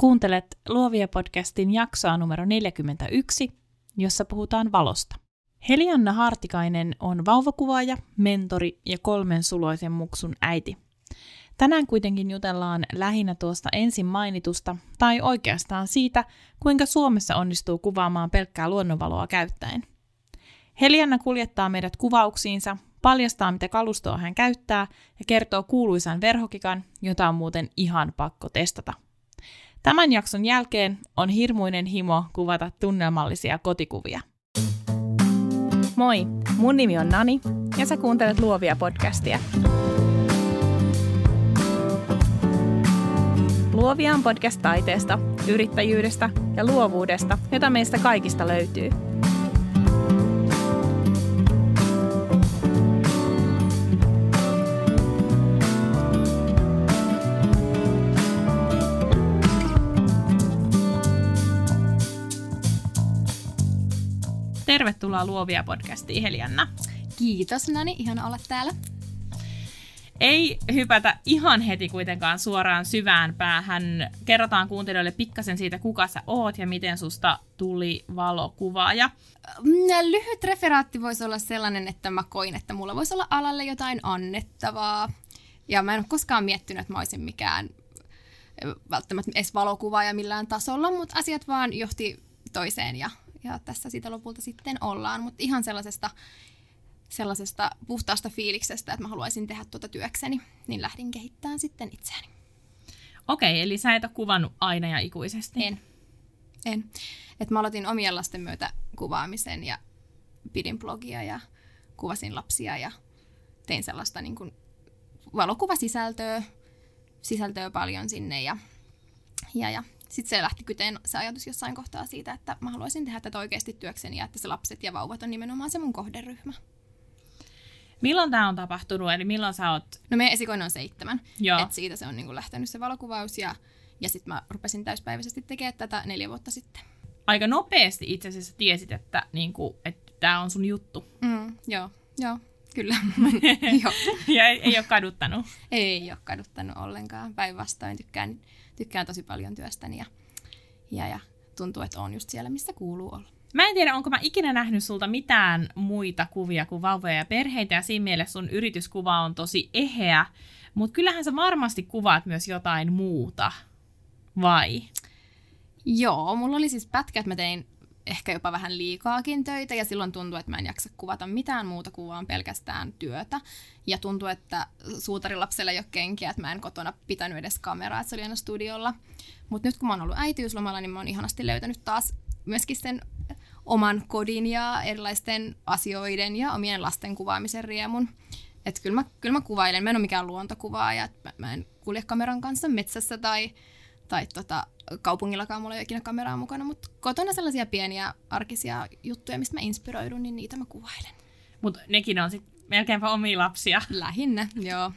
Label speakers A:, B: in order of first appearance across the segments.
A: Kuuntelet Luovia podcastin jaksoa numero 41, jossa puhutaan valosta. Helianna Hartikainen on vauvakuvaaja, mentori ja kolmen suloisen muksun äiti. Tänään kuitenkin jutellaan lähinnä tuosta ensin mainitusta, tai oikeastaan siitä, kuinka Suomessa onnistuu kuvaamaan pelkkää luonnonvaloa käyttäen. Helianna kuljettaa meidät kuvauksiinsa, paljastaa mitä kalustoa hän käyttää ja kertoo kuuluisan verhokikan, jota on muuten ihan pakko testata. Tämän jakson jälkeen on hirmuinen himo kuvata tunnelmallisia kotikuvia. Moi, mun nimi on Nani ja sä kuuntelet Luovia podcastia. Luovia on podcast taiteesta, yrittäjyydestä ja luovuudesta, jota meistä kaikista löytyy – Tervetuloa Luovia podcastiin, Helianna.
B: Kiitos, Nani. Ihana olla täällä.
A: Ei hypätä ihan heti kuitenkaan suoraan syvään päähän. Kerrotaan kuuntelijoille pikkasen siitä, kuka sä oot ja miten susta tuli valokuvaaja.
B: Mm, lyhyt referaatti voisi olla sellainen, että mä koin, että mulla voisi olla alalle jotain annettavaa. Ja mä en ole koskaan miettinyt, että mä olisin mikään välttämättä edes valokuvaaja millään tasolla, mutta asiat vaan johti toiseen ja ja tässä sitä lopulta sitten ollaan, mutta ihan sellaisesta, sellaisesta puhtaasta fiiliksestä, että mä haluaisin tehdä tuota työkseni, niin lähdin kehittämään sitten itseäni.
A: Okei, eli sä et ole kuvannut aina ja ikuisesti?
B: En. En. Et mä aloitin omien lasten myötä kuvaamisen ja pidin blogia ja kuvasin lapsia ja tein sellaista niin kuin valokuvasisältöä sisältöä paljon sinne ja, ja, ja sitten se lähti kyteen se ajatus jossain kohtaa siitä, että mä haluaisin tehdä tätä oikeasti työkseni ja että se lapset ja vauvat on nimenomaan se mun kohderyhmä.
A: Milloin tämä on tapahtunut, eli milloin sä oot...
B: No meidän esikoinen on seitsemän, että siitä se on niinku lähtenyt se valokuvaus ja, ja sitten mä rupesin täyspäiväisesti tekemään tätä neljä vuotta sitten.
A: Aika nopeasti itse asiassa tiesit, että, niinku, että tämä on sun juttu.
B: Mm, joo, joo, kyllä.
A: ja ei, ei ole kaduttanut?
B: ei ole kaduttanut ollenkaan, päinvastoin tykkään tykkään tosi paljon työstäni ja, ja, ja tuntuu, että on just siellä, missä kuuluu olla.
A: Mä en tiedä, onko mä ikinä nähnyt sulta mitään muita kuvia kuin vauvoja ja perheitä, ja siinä mielessä sun yrityskuva on tosi eheä, mutta kyllähän sä varmasti kuvaat myös jotain muuta, vai?
B: Joo, mulla oli siis pätkä, että mä tein ehkä jopa vähän liikaakin töitä ja silloin tuntuu, että mä en jaksa kuvata mitään muuta kuin vaan pelkästään työtä. Ja tuntuu, että suutarilapselle ei ole kenkiä, että mä en kotona pitänyt edes kameraa, että se oli aina studiolla. Mutta nyt kun mä oon ollut äitiyslomalla, niin mä oon ihanasti löytänyt taas myöskin sen oman kodin ja erilaisten asioiden ja omien lasten kuvaamisen riemun. Että kyllä mä, kyllä mä kuvailen, mä en ole mikään luontokuvaaja, että mä en kulje kameran kanssa metsässä tai, tai tota, kaupungillakaan mulla ei ole ikinä kameraa mukana, mutta kotona sellaisia pieniä arkisia juttuja, mistä mä inspiroidun, niin niitä mä kuvailen.
A: Mutta nekin on sitten melkeinpä omia lapsia.
B: Lähinnä, joo.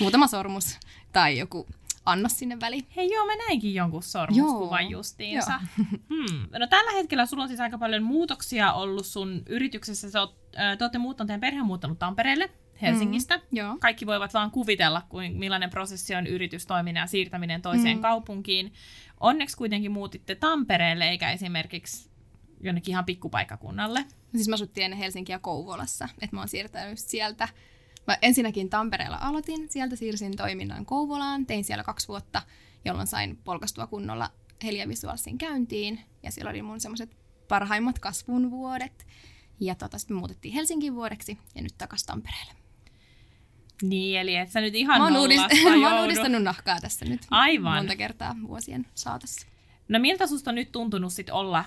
B: Muutama sormus tai joku annos sinne väliin.
A: Hei joo, mä näinkin jonkun sormuskuvan joo. justiinsa. Hmm. No tällä hetkellä sulla on siis aika paljon muutoksia ollut sun yrityksessä. Sä oot, te olette muuttanut, teidän perhe on muuttanut Tampereelle. Helsingistä. Mm, joo. Kaikki voivat vaan kuvitella, kuin millainen prosessi on yritystoiminnan ja siirtäminen toiseen mm. kaupunkiin. Onneksi kuitenkin muutitte Tampereelle, eikä esimerkiksi jonnekin ihan pikkupaikkakunnalle.
B: Siis mä asuttiin ennen Helsinkiä Kouvolassa, että mä oon siirtänyt sieltä. Mä ensinnäkin Tampereella aloitin, sieltä siirsin toiminnan Kouvolaan, tein siellä kaksi vuotta, jolloin sain polkastua kunnolla Helia Visualsin käyntiin, ja siellä oli mun semmoiset parhaimmat kasvun vuodet. Ja tota, sitten me muutettiin Helsingin vuodeksi ja nyt takaisin Tampereelle.
A: Niin, eli et sä nyt ihan
B: mä
A: oon,
B: uudist- mä oon uudistanut nahkaa tässä nyt
A: Aivan.
B: monta kertaa vuosien saatossa.
A: No miltä susta on nyt tuntunut sit olla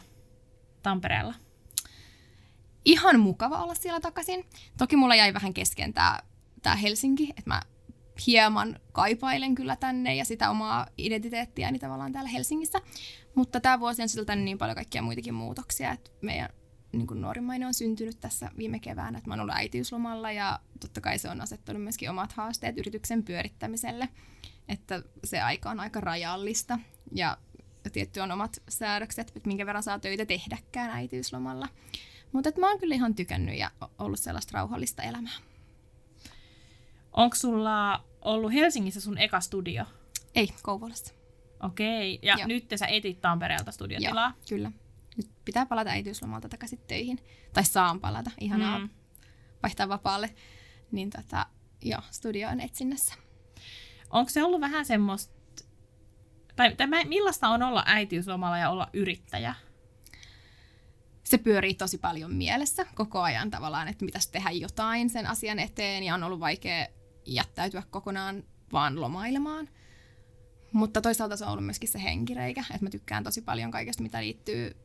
A: Tampereella?
B: Ihan mukava olla siellä takaisin. Toki mulla jäi vähän kesken tää, tää Helsinki, että mä hieman kaipailen kyllä tänne ja sitä omaa identiteettiäni tavallaan täällä Helsingissä. Mutta tämä vuosi on siltä niin paljon kaikkia muitakin muutoksia, että meidän niin kuin nuorimmainen on syntynyt tässä viime keväänä, että mä oon ollut äitiyslomalla ja totta kai se on asettanut myöskin omat haasteet yrityksen pyörittämiselle, että se aika on aika rajallista ja tietty on omat säädökset, että minkä verran saa töitä tehdäkään äitiyslomalla. Mutta mä oon kyllä ihan tykännyt ja ollut sellaista rauhallista elämää.
A: Onko sulla ollut Helsingissä sun eka studio?
B: Ei, Kouvolassa.
A: Okei, ja
B: Joo.
A: nyt sä etit Tampereelta studiotilaa.
B: Joo, kyllä. Nyt pitää palata äitiyslomalta takaisin töihin. Tai saan palata. Ihanaa
A: Mm.
B: vaihtaa vapaalle. Niin tota, joo, studio on etsinnässä.
A: Onko se ollut vähän semmoista, tai, tai millaista on olla äitiyslomalla ja olla yrittäjä?
B: Se pyörii tosi paljon mielessä koko ajan tavallaan, että pitäisi tehdä jotain sen asian eteen ja on ollut vaikea jättäytyä kokonaan vaan lomailemaan. Mutta toisaalta se on ollut myöskin se henkireikä, että mä tykkään tosi paljon kaikesta, mitä liittyy,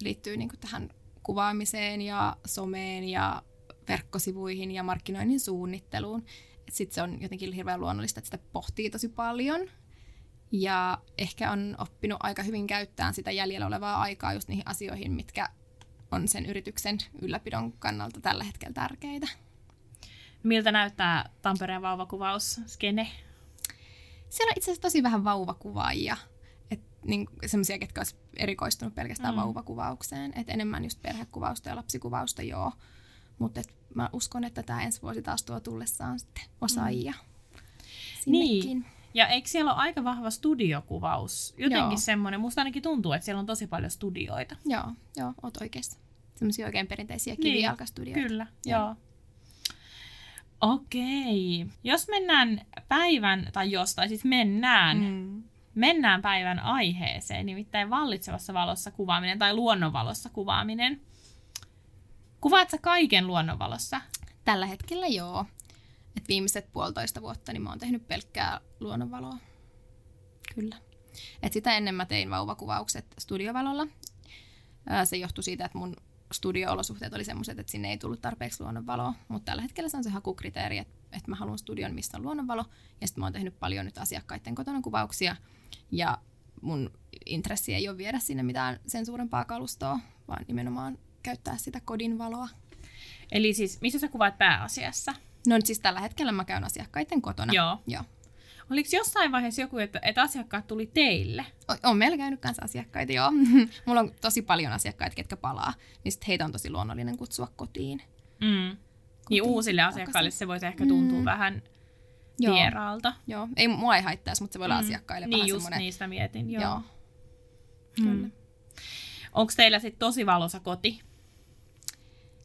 B: liittyy niin tähän kuvaamiseen ja someen ja verkkosivuihin ja markkinoinnin suunnitteluun. Sitten se on jotenkin hirveän luonnollista, että sitä pohtii tosi paljon. Ja ehkä on oppinut aika hyvin käyttämään sitä jäljellä olevaa aikaa just niihin asioihin, mitkä on sen yrityksen ylläpidon kannalta tällä hetkellä tärkeitä.
A: Miltä näyttää Tampereen vauvakuvausskene?
B: Siellä on itse asiassa tosi vähän vauvakuvaajia. Niin, semmoisia, ketkä olisi erikoistunut pelkästään
A: Mm.
B: vauvakuvaukseen. Et enemmän just perhekuvausta ja lapsikuvausta, joo. Mutta mä uskon, että tämä ensi vuosi taas tuo tullessaan sitten osaajia mm.
A: Niin. Ja eikö siellä ole aika vahva studiokuvaus? Jotenkin
B: Joo.
A: semmoinen, musta ainakin tuntuu, että siellä on tosi paljon studioita.
B: Joo, joo, oot oikeassa. Semmoisia oikein perinteisiä
A: Niin,
B: kivijalkastudioita.
A: Kyllä,
B: Joo.
A: joo. Okei. Jos mennään päivän, tai jos, tai siis mennään, mm. Mennään päivän aiheeseen, nimittäin vallitsevassa valossa kuvaaminen tai luonnonvalossa kuvaaminen. Kuvaat sä kaiken luonnonvalossa?
B: Tällä hetkellä joo. Et viimeiset puolitoista vuotta niin mä oon tehnyt pelkkää luonnonvaloa. Kyllä. Et sitä ennen mä tein vauvakuvaukset studiovalolla. Se johtui siitä, että mun studio-olosuhteet oli semmoiset, että sinne ei tullut tarpeeksi luonnonvaloa. Mutta tällä hetkellä se on se hakukriteeri, että, että mä haluan studion, missä on luonnonvalo. Ja sitten mä oon tehnyt paljon nyt asiakkaiden kotona kuvauksia. Ja mun intressi ei ole viedä sinne mitään sen suurempaa kalustoa, vaan nimenomaan käyttää sitä kodin valoa.
A: Eli siis, missä sä kuvaat pääasiassa?
B: No siis tällä hetkellä mä käyn asiakkaiden kotona.
A: Joo.
B: Joo.
A: Oliko jossain vaiheessa joku, että, että asiakkaat tuli teille?
B: O- On meillä käynyt kanssa asiakkaita, joo. Mulla on tosi paljon asiakkaita, ketkä palaa, niin sit heitä on tosi luonnollinen kutsua kotiin.
A: Mm. Niin
B: Kotiin
A: uusille
B: takaisin.
A: asiakkaille se voisi ehkä tuntua
B: Mm.
A: vähän
B: Joo.
A: vieraalta.
B: Joo, ei mua ei haittaisi, mutta se voi olla asiakkaille
A: Niin
B: vähän
A: just
B: semmoinen.
A: niistä mietin, joo.
B: Joo. Kyllä.
A: Mm. Onko teillä sitten tosi valosa koti?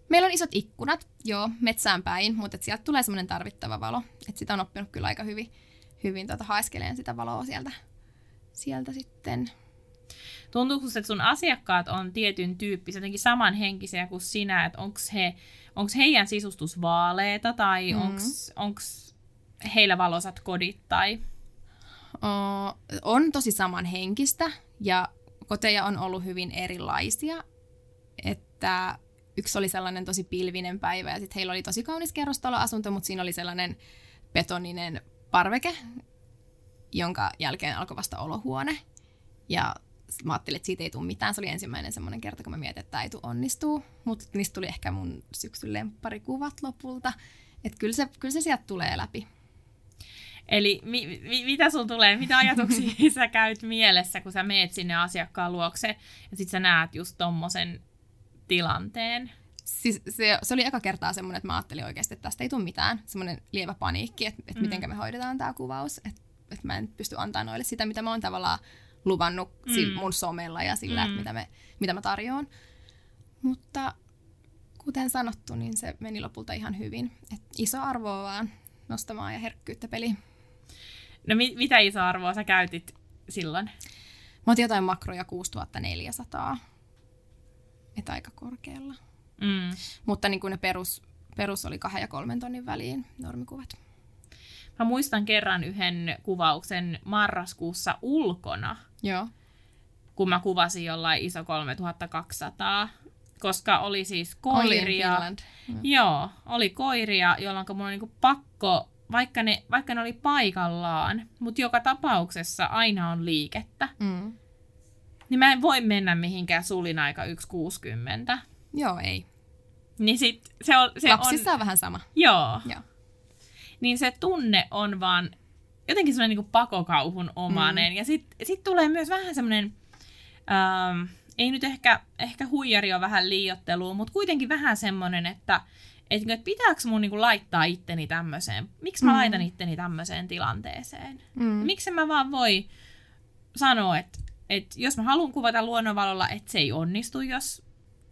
B: Meillä on isot ikkunat, joo, metsään päin, mutta et sieltä tulee semmoinen tarvittava valo. Et sitä on oppinut kyllä aika hyvin, hyvin tota, haeskeleen sitä valoa sieltä, sieltä sitten.
A: Tuntuuko, että sun asiakkaat on tietyn tyyppisiä, jotenkin samanhenkisiä kuin sinä, että onko he, onks heidän sisustus vaaleeta tai
B: Mm.
A: mm. onko heillä valosat kodit tai...
B: O, on tosi samanhenkistä ja koteja on ollut hyvin erilaisia. Että yksi oli sellainen tosi pilvinen päivä ja sitten heillä oli tosi kaunis kerrostaloasunto, mutta siinä oli sellainen betoninen parveke, jonka jälkeen alkoi vasta olohuone. Ja mä ajattelin, että siitä ei tule mitään. Se oli ensimmäinen semmoinen kerta, kun mä mietin, että tämä ei tule onnistuu. Mutta niistä tuli ehkä mun syksyn lempparikuvat lopulta. Että kyllä se, kyllä se sieltä tulee läpi.
A: Eli mi, mi, mitä sulla tulee, mitä ajatuksia sä käyt mielessä, kun sä meet sinne asiakkaan luokse ja sit sä näet just tommosen tilanteen?
B: Siis se, se oli eka kertaa semmoinen, että mä ajattelin oikeasti, että tästä ei tule mitään. Semmoinen lievä paniikki, että, että
A: Mm.
B: miten me hoidetaan tämä kuvaus. Että, että mä en pysty antaa noille sitä, mitä mä oon tavallaan luvannut mm.
A: Mm.
B: mun somella ja sillä,
A: Mm.
B: että mitä, me, mitä mä tarjoan. Mutta kuten sanottu, niin se meni lopulta ihan hyvin. Et iso arvoa vaan nostamaan ja herkkyyttä peliin.
A: No mi, mitä iso arvoa sä käytit silloin?
B: Mä otin jotain makroja 6400. Että aika korkealla.
A: Mm.
B: Mutta niin kuin ne perus, perus oli kahden ja kolmen tonnin väliin normikuvat.
A: Mä muistan kerran yhden kuvauksen marraskuussa ulkona,
B: Joo.
A: kun mä kuvasin jollain iso 3200, koska oli siis koiria.
B: Finland.
A: Joo, oli koiria, jolloin mun on niinku pakko, vaikka ne, vaikka ne oli paikallaan, mutta joka tapauksessa aina on liikettä,
B: Mm.
A: niin mä en voi mennä mihinkään sulin aika 1,60.
B: Joo, ei.
A: Niin sit se on... Se
B: Lapsissa
A: on,
B: on vähän sama.
A: Joo.
B: Joo.
A: Niin se tunne on vaan jotenkin semmoinen niinku pakokauhun omanen. Mm. Ja sit, sit tulee myös vähän semmoinen, ähm, ei nyt ehkä, ehkä huijari on vähän liiottelua, mutta kuitenkin vähän semmoinen, että et, et pitääkö mun niinku laittaa itteni tämmöiseen, miksi mä
B: Mm.
A: laitan itteni tämmöiseen tilanteeseen?
B: Mm.
A: Miksi mä vaan voi sanoo, että, että jos mä haluan kuvata luonnonvalolla, että se ei onnistu, jos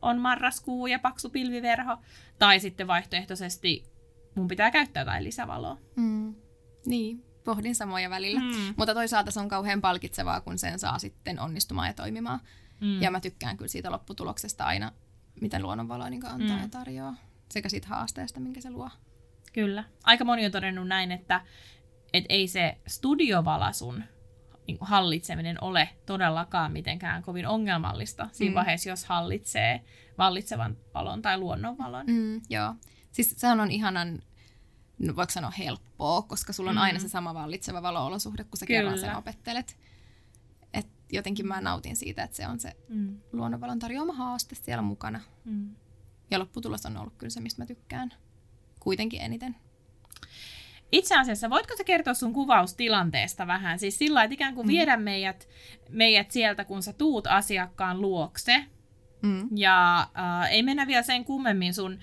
A: on marraskuu ja paksu pilviverho, tai sitten vaihtoehtoisesti mun pitää käyttää jotain lisävaloa.
B: Mm. Niin, pohdin samoja välillä. Mm. Mutta toisaalta se on kauhean palkitsevaa, kun sen saa sitten onnistumaan ja toimimaan. Mm. Ja mä tykkään kyllä siitä lopputuloksesta aina, mitä luonnonvalo niin antaa mm. ja tarjoaa. Sekä siitä haasteesta, minkä se luo.
A: Kyllä. Aika moni on todennut näin, että, että ei se studiovalasun niin hallitseminen ole todellakaan mitenkään kovin ongelmallista siinä mm. vaiheessa, jos hallitsee vallitsevan valon tai luonnonvalon.
B: Mm, joo. Siis se on ihanan, no voiko sanoa helppoa, koska sulla on mm. aina se sama vallitseva valoolosuhde, kun sä Kyllä. kerran sen opettelet. Et jotenkin mä nautin siitä, että se on se mm. luonnonvalon tarjoama haaste siellä mukana. Mm. Ja lopputulos on ollut kyllä se, mistä mä tykkään kuitenkin eniten.
A: Itse asiassa, voitko sä kertoa sun kuvaustilanteesta vähän? Siis sillä että ikään kuin mm. viedä meidät, meidät sieltä, kun sä tuut asiakkaan luokse. Mm. Ja äh, ei mennä vielä sen kummemmin sun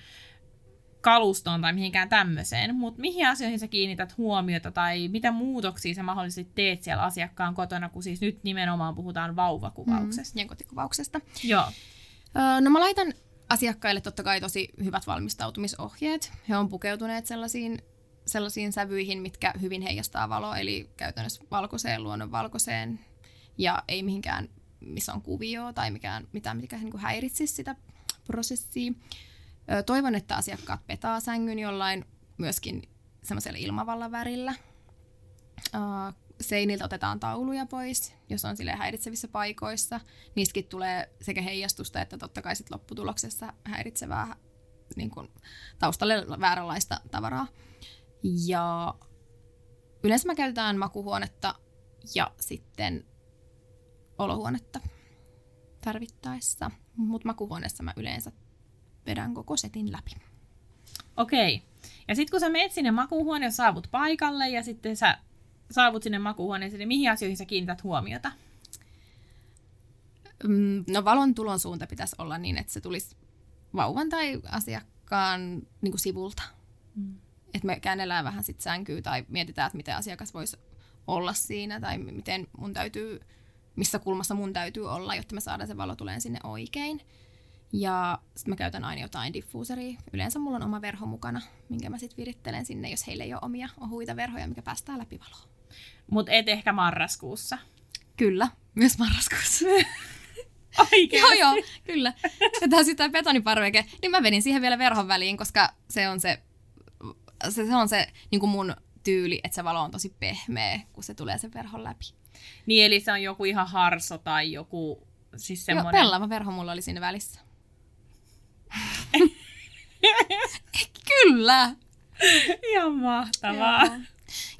A: kalustoon tai mihinkään tämmöiseen, mutta mihin asioihin sä kiinnität huomiota tai mitä muutoksia sä mahdollisesti teet siellä asiakkaan kotona, kun siis nyt nimenomaan puhutaan vauvakuvauksesta.
B: Mm, ja kotikuvauksesta.
A: Joo.
B: Öö, no mä laitan asiakkaille totta kai tosi hyvät valmistautumisohjeet. He on pukeutuneet sellaisiin, sellaisiin sävyihin, mitkä hyvin heijastaa valoa, eli käytännössä valkoiseen, luonnon valkoiseen, ja ei mihinkään, missä on kuvio tai mikään, mitään, mikä niin häiritsisi sitä prosessia. Toivon, että asiakkaat petaa sängyn jollain myöskin semmoisella ilmavalla värillä. Seiniltä otetaan tauluja pois, jos on sille häiritsevissä paikoissa. Niistäkin tulee sekä heijastusta että totta kai sit lopputuloksessa häiritsevää niin kun, taustalle vääränlaista tavaraa. Ja yleensä mä käytetään makuhuonetta ja sitten olohuonetta tarvittaessa. Mutta makuhuoneessa mä yleensä vedän koko setin läpi.
A: Okei. Ja sitten kun sä menet sinne makuuhuoneeseen, saavut paikalle ja sitten sä saavut sinne makuuhuoneeseen, niin mihin asioihin sä kiinnität huomiota?
B: Mm, no valon tulon suunta pitäisi olla niin, että se tulisi vauvan tai asiakkaan niin kuin sivulta. Mm. Että me käännellään vähän sit sänkyä tai mietitään, että miten asiakas voisi olla siinä tai miten mun täytyy, missä kulmassa mun täytyy olla, jotta me saadaan se valo tulee sinne oikein. Ja sitten mä käytän aina jotain diffuuseria. Yleensä mulla on oma verho mukana, minkä mä sitten virittelen sinne, jos heillä ei ole omia ohuita verhoja, mikä päästää läpi valoa.
A: Mutta et ehkä marraskuussa.
B: Kyllä, myös marraskuussa.
A: Oikeasti?
B: joo, joo, kyllä. Ja tämä sitä betoniparveke, niin mä vedin siihen vielä verhon väliin, koska se on se, se, se, on se niin kuin mun tyyli, että se valo on tosi pehmeä, kun se tulee sen verhon läpi.
A: Niin, eli se on joku ihan harso tai joku siis semmoinen...
B: Joo, pellava verho mulla oli siinä välissä. Kyllä.
A: Ihan mahtavaa. Joo.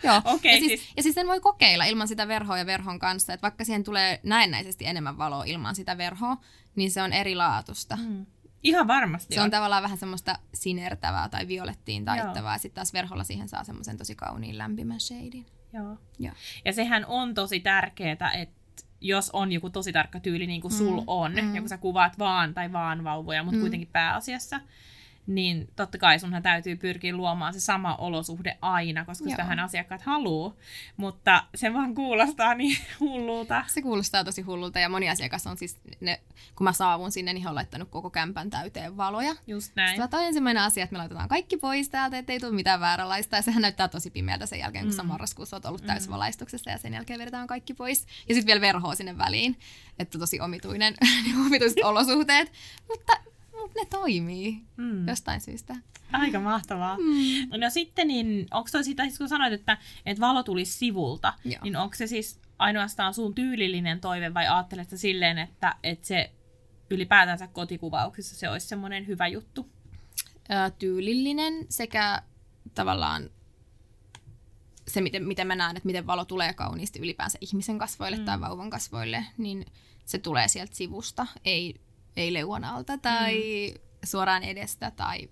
B: Joo. Okay, ja, siis, siis... ja siis sen voi kokeilla ilman sitä verhoa ja verhon kanssa. Että vaikka siihen tulee näennäisesti enemmän valoa ilman sitä verhoa, niin se on erilaatusta. Mm.
A: Ihan varmasti
B: Se on, on tavallaan vähän semmoista sinertävää tai violettiin taittavaa. Ja sitten taas verholla siihen saa semmoisen tosi kauniin lämpimän shadein.
A: Joo. Joo. Ja sehän on tosi tärkeää, että jos on joku tosi tarkka tyyli, niin kuin mm. sul on, mm. ja kun sä kuvaat vaan tai vaan vauvoja, mutta mm. kuitenkin pääasiassa, niin totta kai sunhan täytyy pyrkiä luomaan se sama olosuhde aina, koska Joo. sitähän asiakkaat haluaa, mutta se vaan kuulostaa niin hullulta.
B: Se kuulostaa tosi hullulta ja moni asiakas on siis, ne, kun mä saavun sinne, niin he on laittanut koko kämpän täyteen valoja.
A: Just näin.
B: Sitten on ensimmäinen asia, että me laitetaan kaikki pois täältä, ettei tule mitään vääränlaista ja sehän näyttää tosi pimeältä sen jälkeen, kun mm. sä marraskuussa oot ollut mm. täysvalaistuksessa ja sen jälkeen vedetään kaikki pois. Ja sitten vielä verhoa sinne väliin, että tosi omituinen, omituiset olosuhteet, mutta mutta ne toimii mm. jostain syystä.
A: Aika mahtavaa. Mm. No sitten, niin onko se sitä, siis kun sanoit, että, että valo tulisi sivulta, Joo. niin onko se siis ainoastaan sun tyylillinen toive vai ajattelet silleen, että, että se ylipäätänsä kotikuvauksissa se olisi semmoinen hyvä juttu?
B: Ö, tyylillinen sekä tavallaan se, miten, miten mä näen, että miten valo tulee kauniisti ylipäänsä ihmisen kasvoille mm. tai vauvan kasvoille, niin se tulee sieltä sivusta, ei ei leuan alta tai mm. suoraan edestä tai,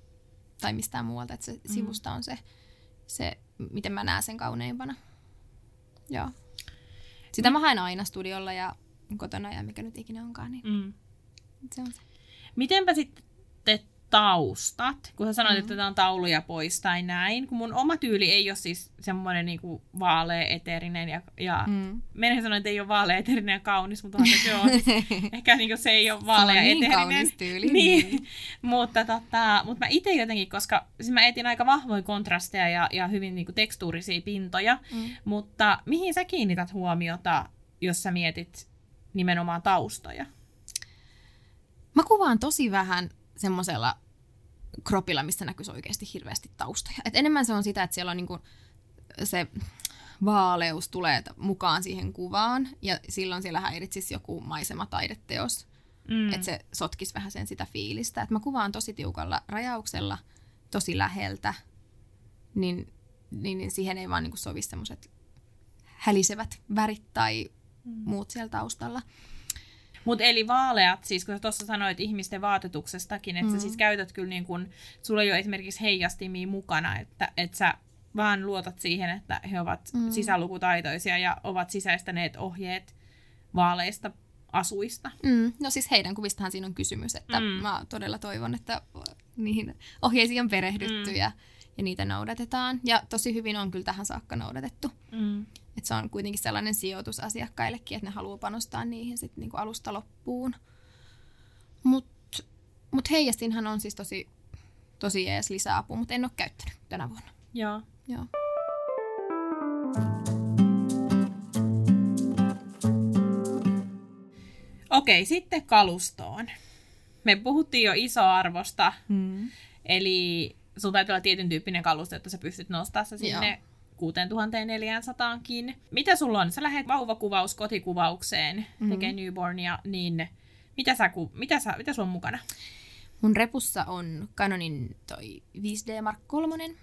B: tai mistään muualta. Että se mm. sivusta on se, se, miten mä näen sen kauneimpana. Joo. Sitä mm. mä haen aina studiolla ja kotona ja mikä nyt ikinä onkaan. Niin mm. se on se.
A: Mitenpä sitten taustat, kun sä sanoit,
B: Mm.
A: että tämä on tauluja pois tai näin, kun mun oma tyyli ei ole siis semmoinen niinku vaalea, eteerinen ja, ja
B: Mm.
A: Menen sanoa, että ei ole vaalea, eteerinen ja kaunis, mutta on se, joo, ehkä niinku se ei ole
B: on niin
A: eteerinen.
B: kaunis tyyli.
A: Niin, mutta, tota, mutta mä itse jotenkin, koska siis mä etin aika vahvoja kontrasteja ja, ja hyvin niinku tekstuurisia pintoja,
B: Mm.
A: mutta mihin sä kiinnität huomiota, jos sä mietit nimenomaan taustoja?
B: Mä kuvaan tosi vähän semmoisella kropilla, missä näkyisi oikeasti hirveästi taustoja. Et enemmän se on sitä, että siellä on niinku se vaaleus tulee mukaan siihen kuvaan, ja silloin siellä häiritsisi joku maisemataideteos,
A: Mm.
B: mm. että se sotkisi vähän sen sitä fiilistä. Et mä kuvaan tosi tiukalla rajauksella, tosi läheltä, niin, niin, niin siihen ei vaan niinku sovi semmoiset hälisevät värit tai
A: Mm.
B: muut siellä taustalla.
A: Mutta eli vaaleat, siis kun sä tuossa sanoit ihmisten vaatetuksestakin, että mm. Sä siis käytät kyllä niin kun, sulla ei ole esimerkiksi heijastimia mukana, että, että sä vaan luotat siihen, että he ovat mm. Sisälukutaitoisia ja ovat sisäistäneet ohjeet vaaleista asuista.
B: Mm, no siis heidän kuvistahan siinä on kysymys, että
A: Mm.
B: mä todella toivon, että niihin ohjeisiin on perehdytty
A: mm.
B: ja, ja niitä noudatetaan. Ja tosi hyvin on kyllä tähän saakka noudatettu.
A: Mm.
B: Et se on kuitenkin sellainen sijoitus asiakkaillekin, että ne haluaa panostaa niihin sit niinku alusta loppuun. Mutta mut heijastinhan on siis tosi, tosi jees lisäapu, mutta en ole käyttänyt tänä vuonna.
A: Joo.
B: Joo.
A: Okei, sitten kalustoon. Me puhuttiin jo isoarvosta,
B: Mm.
A: eli sun täytyy olla tietyn tyyppinen kalusto, että sä pystyt nostamaan se sinne
B: Joo.
A: 6400kin. Mitä sulla on? Sä lähdet vauvakuvaus kotikuvaukseen,
B: Mhm.
A: tekee newbornia, niin mitä, sä, ku- mitä, sä, mitä sulla on mukana?
B: Mun repussa on Canonin toi 5D Mark 3.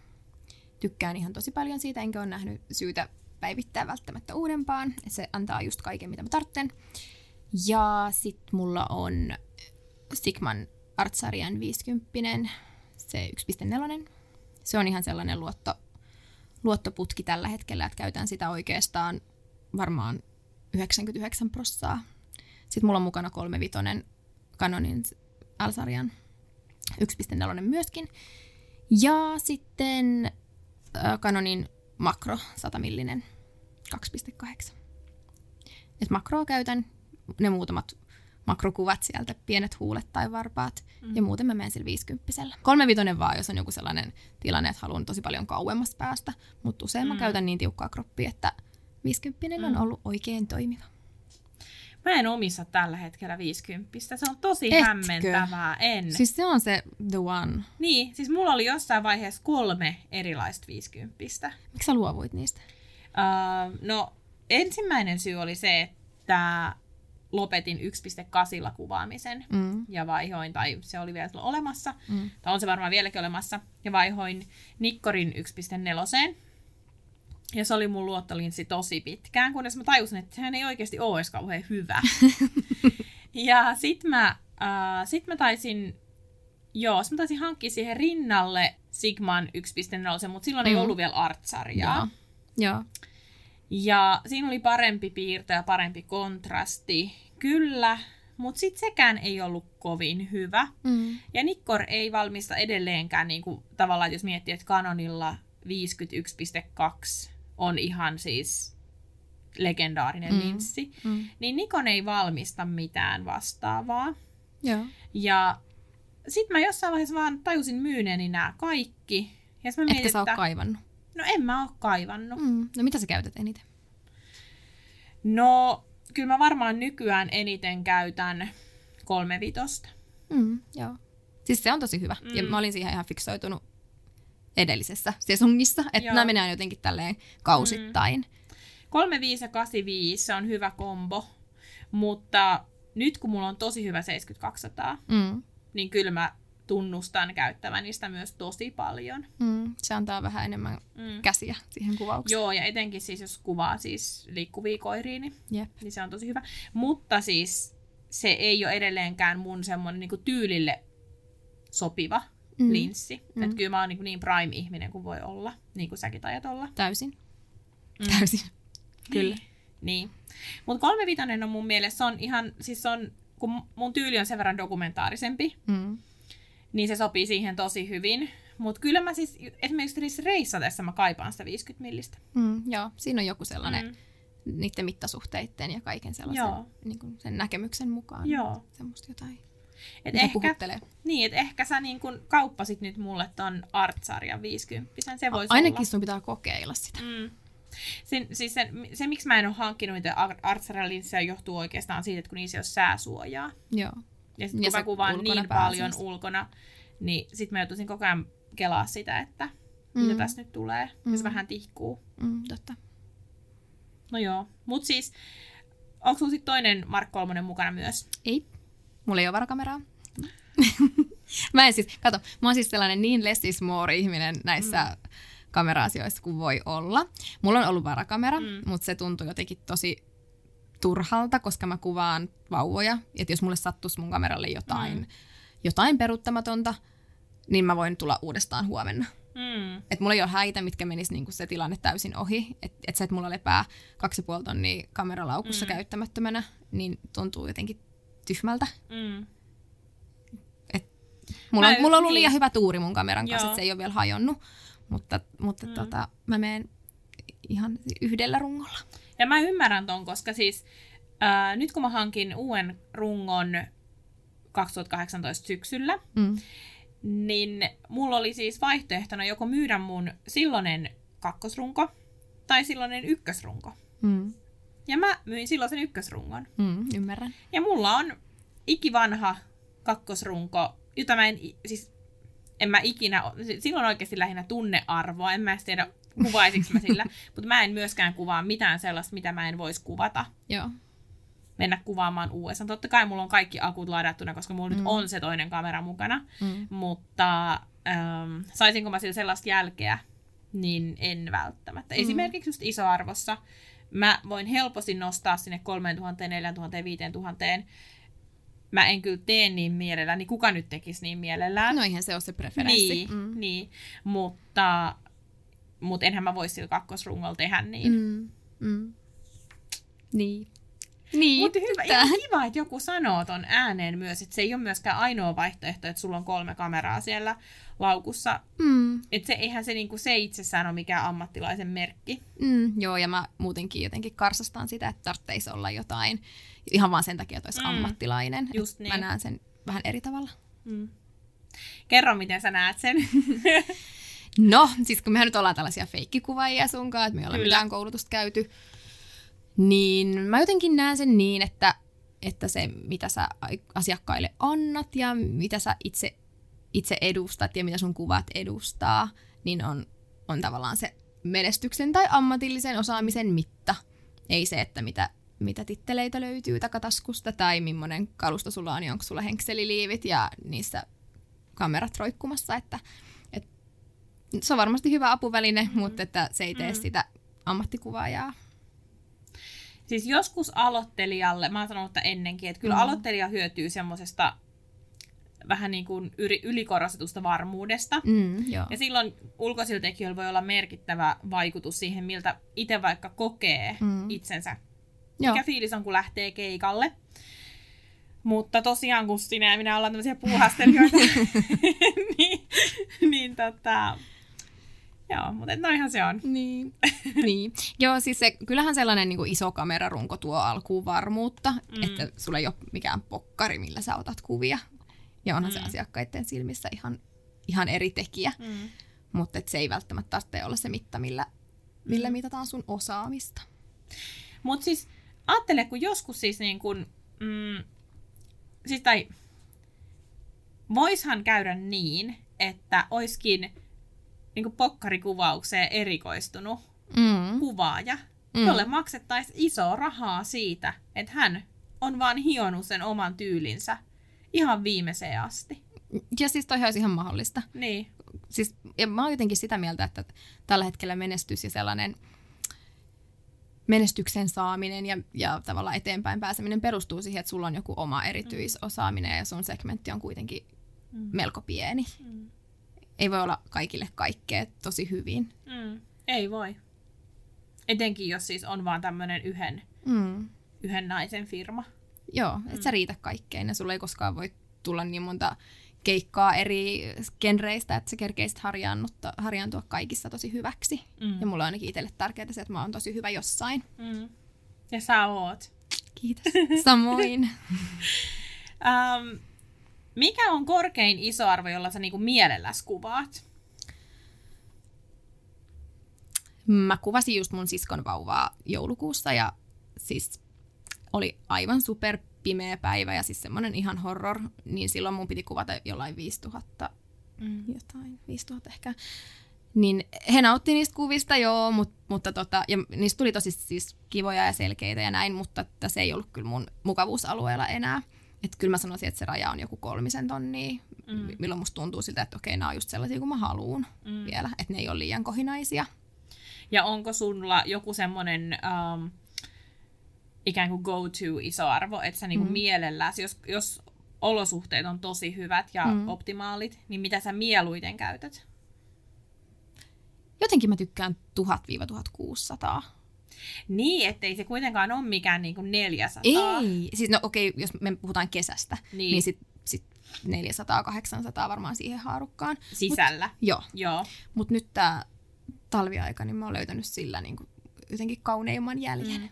B: Tykkään ihan tosi paljon siitä, enkä ole nähnyt syytä päivittää välttämättä uudempaan. Se antaa just kaiken, mitä mä tarvitsen. Ja sit mulla on Sigman Artsarian 50, se 1.4. Se on ihan sellainen luotto, luottoputki tällä hetkellä, että käytän sitä oikeastaan varmaan 99 prossaa. Sitten mulla on mukana 35 Canonin Alsarian 1.4 myöskin. Ja sitten Canonin makro 100 millinen 2.8. Et makroa käytän, ne muutamat makrokuvat sieltä, pienet huulet tai varpaat, mm. ja muuten mä menen sillä 50 Kolmevitonen vaan, jos on joku sellainen tilanne, että haluan tosi paljon kauemmas päästä, mutta usein mä
A: Mm.
B: käytän niin tiukkaa kroppia, että 50 on
A: Mm.
B: ollut oikein toimiva.
A: Mä en omissa tällä hetkellä 50. Se on tosi
B: Etkö?
A: hämmentävää. En. Siis...
B: Siis se on se the one.
A: Niin, siis mulla oli jossain vaiheessa kolme erilaista 50.
B: Miksi sä luovuit niistä?
A: Uh, no, ensimmäinen syy oli se, että lopetin 1.8 kuvaamisen
B: Mm.
A: ja vaihoin, tai se oli vielä olemassa,
B: Mm.
A: tai on se varmaan vieläkin olemassa, ja vaihoin Nikkorin 1.4. Ja se oli mun luottolinssi tosi pitkään, kunnes mä tajusin, että sehän ei oikeasti ole edes kauhean hyvä. ja sit mä, äh, sit mä taisin, joo, sit mä taisin hankkia siihen rinnalle Sigman 1.0, mutta silloin mm. ei ollut vielä artsarjaa.
B: Joo. Joo.
A: Ja siinä oli parempi piirto ja parempi kontrasti, kyllä, mutta sitten sekään ei ollut kovin hyvä.
B: Mm.
A: Ja Nikkor ei valmista edelleenkään, niin kuin, tavallaan jos miettii, että Canonilla 51.2 on ihan siis legendaarinen
B: Mm.
A: linssi,
B: Mm.
A: niin Nikon ei valmista mitään vastaavaa.
B: Joo.
A: Ja sitten mä jossain vaiheessa vaan tajusin myyneeni nämä kaikki. Ja mä mietin,
B: Etkä sä
A: että
B: kaivannut.
A: No en mä oo kaivannut.
B: Mm. No mitä sä käytät eniten?
A: No, kyllä mä varmaan nykyään eniten käytän kolme vitosta.
B: Mm. Joo. Siis se on tosi hyvä. Mm. Ja
A: Mm.
B: mä olin siihen ihan fiksoitunut edellisessä sesongissa, että
A: Joo.
B: nämä menee jotenkin tälleen kausittain.
A: 35 ja 85, se on hyvä kombo. Mutta nyt kun mulla on tosi hyvä 7200,
B: Mm.
A: niin kyllä mä tunnustan käyttäväni sitä myös tosi paljon.
B: Mm. Se antaa vähän enemmän
A: Mm.
B: käsiä siihen kuvaukseen.
A: Joo, ja etenkin siis jos kuvaa siis liikkuvia koiria, niin,
B: Jep.
A: niin se on tosi hyvä. Mutta siis se ei ole edelleenkään mun semmoinen niin tyylille sopiva
B: Mm.
A: linssi.
B: Mm.
A: Että kyllä mä oon niin, niin prime-ihminen kuin voi olla, niin kuin säkin tajat olla.
B: Täysin.
A: Mm.
B: Täysin. Kyllä.
A: Niin. Mutta kolmevitonen on mun mielestä, se on ihan, siis on, kun mun tyyli on sen verran dokumentaarisempi,
B: Mm.
A: Niin se sopii siihen tosi hyvin. Mutta kyllä mä siis esimerkiksi reissatessa mä kaipaan sitä 50 millistä.
B: Mm, joo, siinä on joku sellainen mm. niiden mittasuhteiden ja kaiken sellaisen joo. Niin kuin sen näkemyksen mukaan.
A: Joo.
B: Semmoista jotain.
A: Et ehkä, niin, et ehkä sä niin kun kauppasit nyt mulle ton Art-sarjan 50 se voisi
B: Ainakin
A: olla.
B: sun pitää kokeilla sitä.
A: Mm. Sen, siis sen, se, miksi mä en ole hankkinut niitä art linssejä johtuu oikeastaan siitä, että kun niissä ei ole sääsuojaa.
B: Joo.
A: Ja sitten kun mä kuvaan niin paljon ulkona, niin sitten mä joutuisin koko ajan kelaa sitä, että mm. mitä tässä nyt tulee. Mm. Ja se vähän tihkuu.
B: Mm, totta.
A: No joo. Mut siis, onko sulla toinen Mark Kolmonen mukana myös?
B: Ei. Mulla ei ole varakameraa. mä en siis, kato, mä oon siis sellainen niin less is more ihminen näissä mm. kamera-asioissa kuin voi olla. Mulla on ollut varakamera, mm. mutta se tuntuu jotenkin tosi turhalta, koska mä kuvaan vauvoja. Että jos mulle sattuisi mun kameralle jotain, mm. jotain peruuttamatonta, niin mä voin tulla uudestaan huomenna. Mm. Että mulla ei ole häitä, mitkä menis niinku se tilanne täysin ohi. Että et se, että mulla lepää kaksi puoli tonnia kameralaukussa mm. käyttämättömänä, niin tuntuu jotenkin tyhmältä. Mm. Et mulla, on, mulla on ollut niin. liian hyvä tuuri mun kameran kanssa, että se ei ole vielä hajonnut. Mutta, mutta mm. tota, mä menen ihan yhdellä rungolla.
A: Ja mä ymmärrän ton, koska siis ää, nyt kun mä hankin uuden rungon 2018 syksyllä, mm. niin mulla oli siis vaihtoehtona joko myydä mun silloinen kakkosrunko tai silloinen ykkösrunko. Mm. Ja mä myin silloin sen ykkösrungon.
B: Mm, ymmärrän.
A: Ja mulla on ikivanha kakkosrunko, jota mä en, siis en mä ikinä, silloin oikeasti lähinnä tunnearvoa, en mä tiedä kuvaisinko mä sillä, mutta mä en myöskään kuvaa mitään sellaista, mitä mä en voisi kuvata.
B: Joo.
A: Mennä kuvaamaan uudestaan. Totta kai mulla on kaikki akut ladattuna, koska mulla mm. nyt on se toinen kamera mukana, mm. mutta ähm, saisinko mä sillä sellaista jälkeä, niin en välttämättä. Mm. Esimerkiksi just isoarvossa mä voin helposti nostaa sinne 3000, 4000, 5000. Mä en kyllä tee niin mielellään, niin kuka nyt tekisi niin mielellään?
B: No eihän se ole se preferenssi.
A: Niin, mm. niin. mutta, mutta enhän mä voisi sillä kakkosrungolla tehdä niin. Mm. Mm.
B: Niin. Niin,
A: Mutta hyvä, ja kiva, että joku sanoo ton ääneen myös, että se ei ole myöskään ainoa vaihtoehto, että sulla on kolme kameraa siellä laukussa. Mm. Että se, eihän se, niinku, se itsessään ole mikään ammattilaisen merkki.
B: Mm, joo, ja mä muutenkin jotenkin karsastan sitä, että tarvitsisi olla jotain ihan vaan sen takia, että olisi mm. ammattilainen.
A: Just niin.
B: Mä näen sen vähän eri tavalla. Mm.
A: Kerro, miten sä näet sen.
B: no, siis kun mehän nyt ollaan tällaisia feikkikuvaajia sunkaan, että me ei ole mitään koulutusta käyty, niin mä jotenkin näen sen niin, että, että se, mitä sä asiakkaille annat ja mitä sä itse, itse edustat ja mitä sun kuvat edustaa, niin on, on tavallaan se menestyksen tai ammatillisen osaamisen mitta. Ei se, että mitä, mitä titteleitä löytyy takataskusta tai millainen kalusto sulla on, onko sulla henkseliliivit ja niissä kamerat roikkumassa. Että, et, se on varmasti hyvä apuväline, mm-hmm. mutta että se ei tee mm-hmm. sitä ammattikuvaajaa
A: Siis joskus aloittelijalle, mä oon sanonut että ennenkin, että kyllä mm. aloittelija hyötyy semmoisesta vähän niin kuin ylikorostetusta varmuudesta.
B: Mm,
A: joo. Ja silloin ulkoisilla tekijöillä voi olla merkittävä vaikutus siihen, miltä itse vaikka kokee mm. itsensä. Joo. Mikä fiilis on, kun lähtee keikalle. Mutta tosiaan, kun sinä ja minä ollaan tämmöisiä puuhastelijoita, niin, niin tota, Joo, mutta noihan se on.
B: Niin. niin. Joo, siis se, kyllähän sellainen niin kuin iso kamerarunko tuo alkuun varmuutta, mm. että sulla ei ole mikään pokkari, millä sä otat kuvia. Ja onhan mm. se asiakkaiden silmissä ihan, ihan eri tekijä. Mm. Mutta se ei välttämättä tarvitse olla se mitta, millä, millä mm. mitataan sun osaamista.
A: Mutta siis ajattele, kun joskus siis niin kun, mm, siis tai voishan käydä niin, että oiskin niin kuin pokkarikuvaukseen erikoistunut mm. kuvaaja, mm. jolle maksettaisiin iso rahaa siitä, että hän on vaan hionut sen oman tyylinsä ihan viimeiseen asti.
B: Ja siis toi olisi ihan mahdollista.
A: Niin.
B: Siis, ja mä oon jotenkin sitä mieltä, että tällä hetkellä menestys ja sellainen menestyksen saaminen ja, ja tavallaan eteenpäin pääseminen perustuu siihen, että sulla on joku oma erityisosaaminen ja sun segmentti on kuitenkin mm. melko pieni. Mm ei voi olla kaikille kaikkea tosi hyvin.
A: Mm. Ei voi. Etenkin jos siis on vaan tämmöinen yhden, mm. yhden naisen firma.
B: Joo, et mm. sä riitä kaikkeen ja sulla ei koskaan voi tulla niin monta keikkaa eri genreistä, että se kerkeisi harjaannuttaa- harjaantua kaikissa tosi hyväksi.
A: Mm.
B: Ja mulla on ainakin itselle tärkeää se, että mä oon tosi hyvä jossain.
A: Mm. Ja sä oot.
B: Kiitos. Samoin.
A: Um, mikä on korkein isoarvo, jolla sä niinku mielelläs kuvaat?
B: Mä kuvasin just mun siskon vauvaa joulukuussa ja siis oli aivan super pimeä päivä ja siis semmonen ihan horror, niin silloin mun piti kuvata jollain 5000,
A: Mm.
B: jotain, 5000 ehkä. Niin he nautti niistä kuvista, joo, mut, mutta tota, ja niistä tuli tosi siis kivoja ja selkeitä ja näin, mutta että se ei ollut kyllä mun mukavuusalueella enää. Että kyllä mä sanoisin, että se raja on joku kolmisen tonnia,
A: Mm.
B: milloin musta tuntuu siltä, että okei, nämä on just sellaisia kuin mä haluun
A: Mm.
B: vielä, että ne ei ole liian kohinaisia.
A: Ja onko sulla joku semmoinen um, ikään kuin go-to isoarvo, että sä niinku
B: Mm.
A: mielelläs, jos, jos olosuhteet on tosi hyvät ja. Mm. optimaalit, niin mitä sä mieluiten käytät?
B: Jotenkin mä tykkään 1000-1600.
A: Niin, ettei se kuitenkaan ole mikään niinku 400.
B: Ei, siis no okei, jos me puhutaan kesästä,
A: Niin.
B: niin, niin sit, sit 400-800 varmaan siihen haarukkaan.
A: Sisällä.
B: Joo,
A: Joo.
B: mutta nyt tää talviaika, niin mä oon löytänyt sillä niin jotenkin kauneimman jäljen.
A: Mm.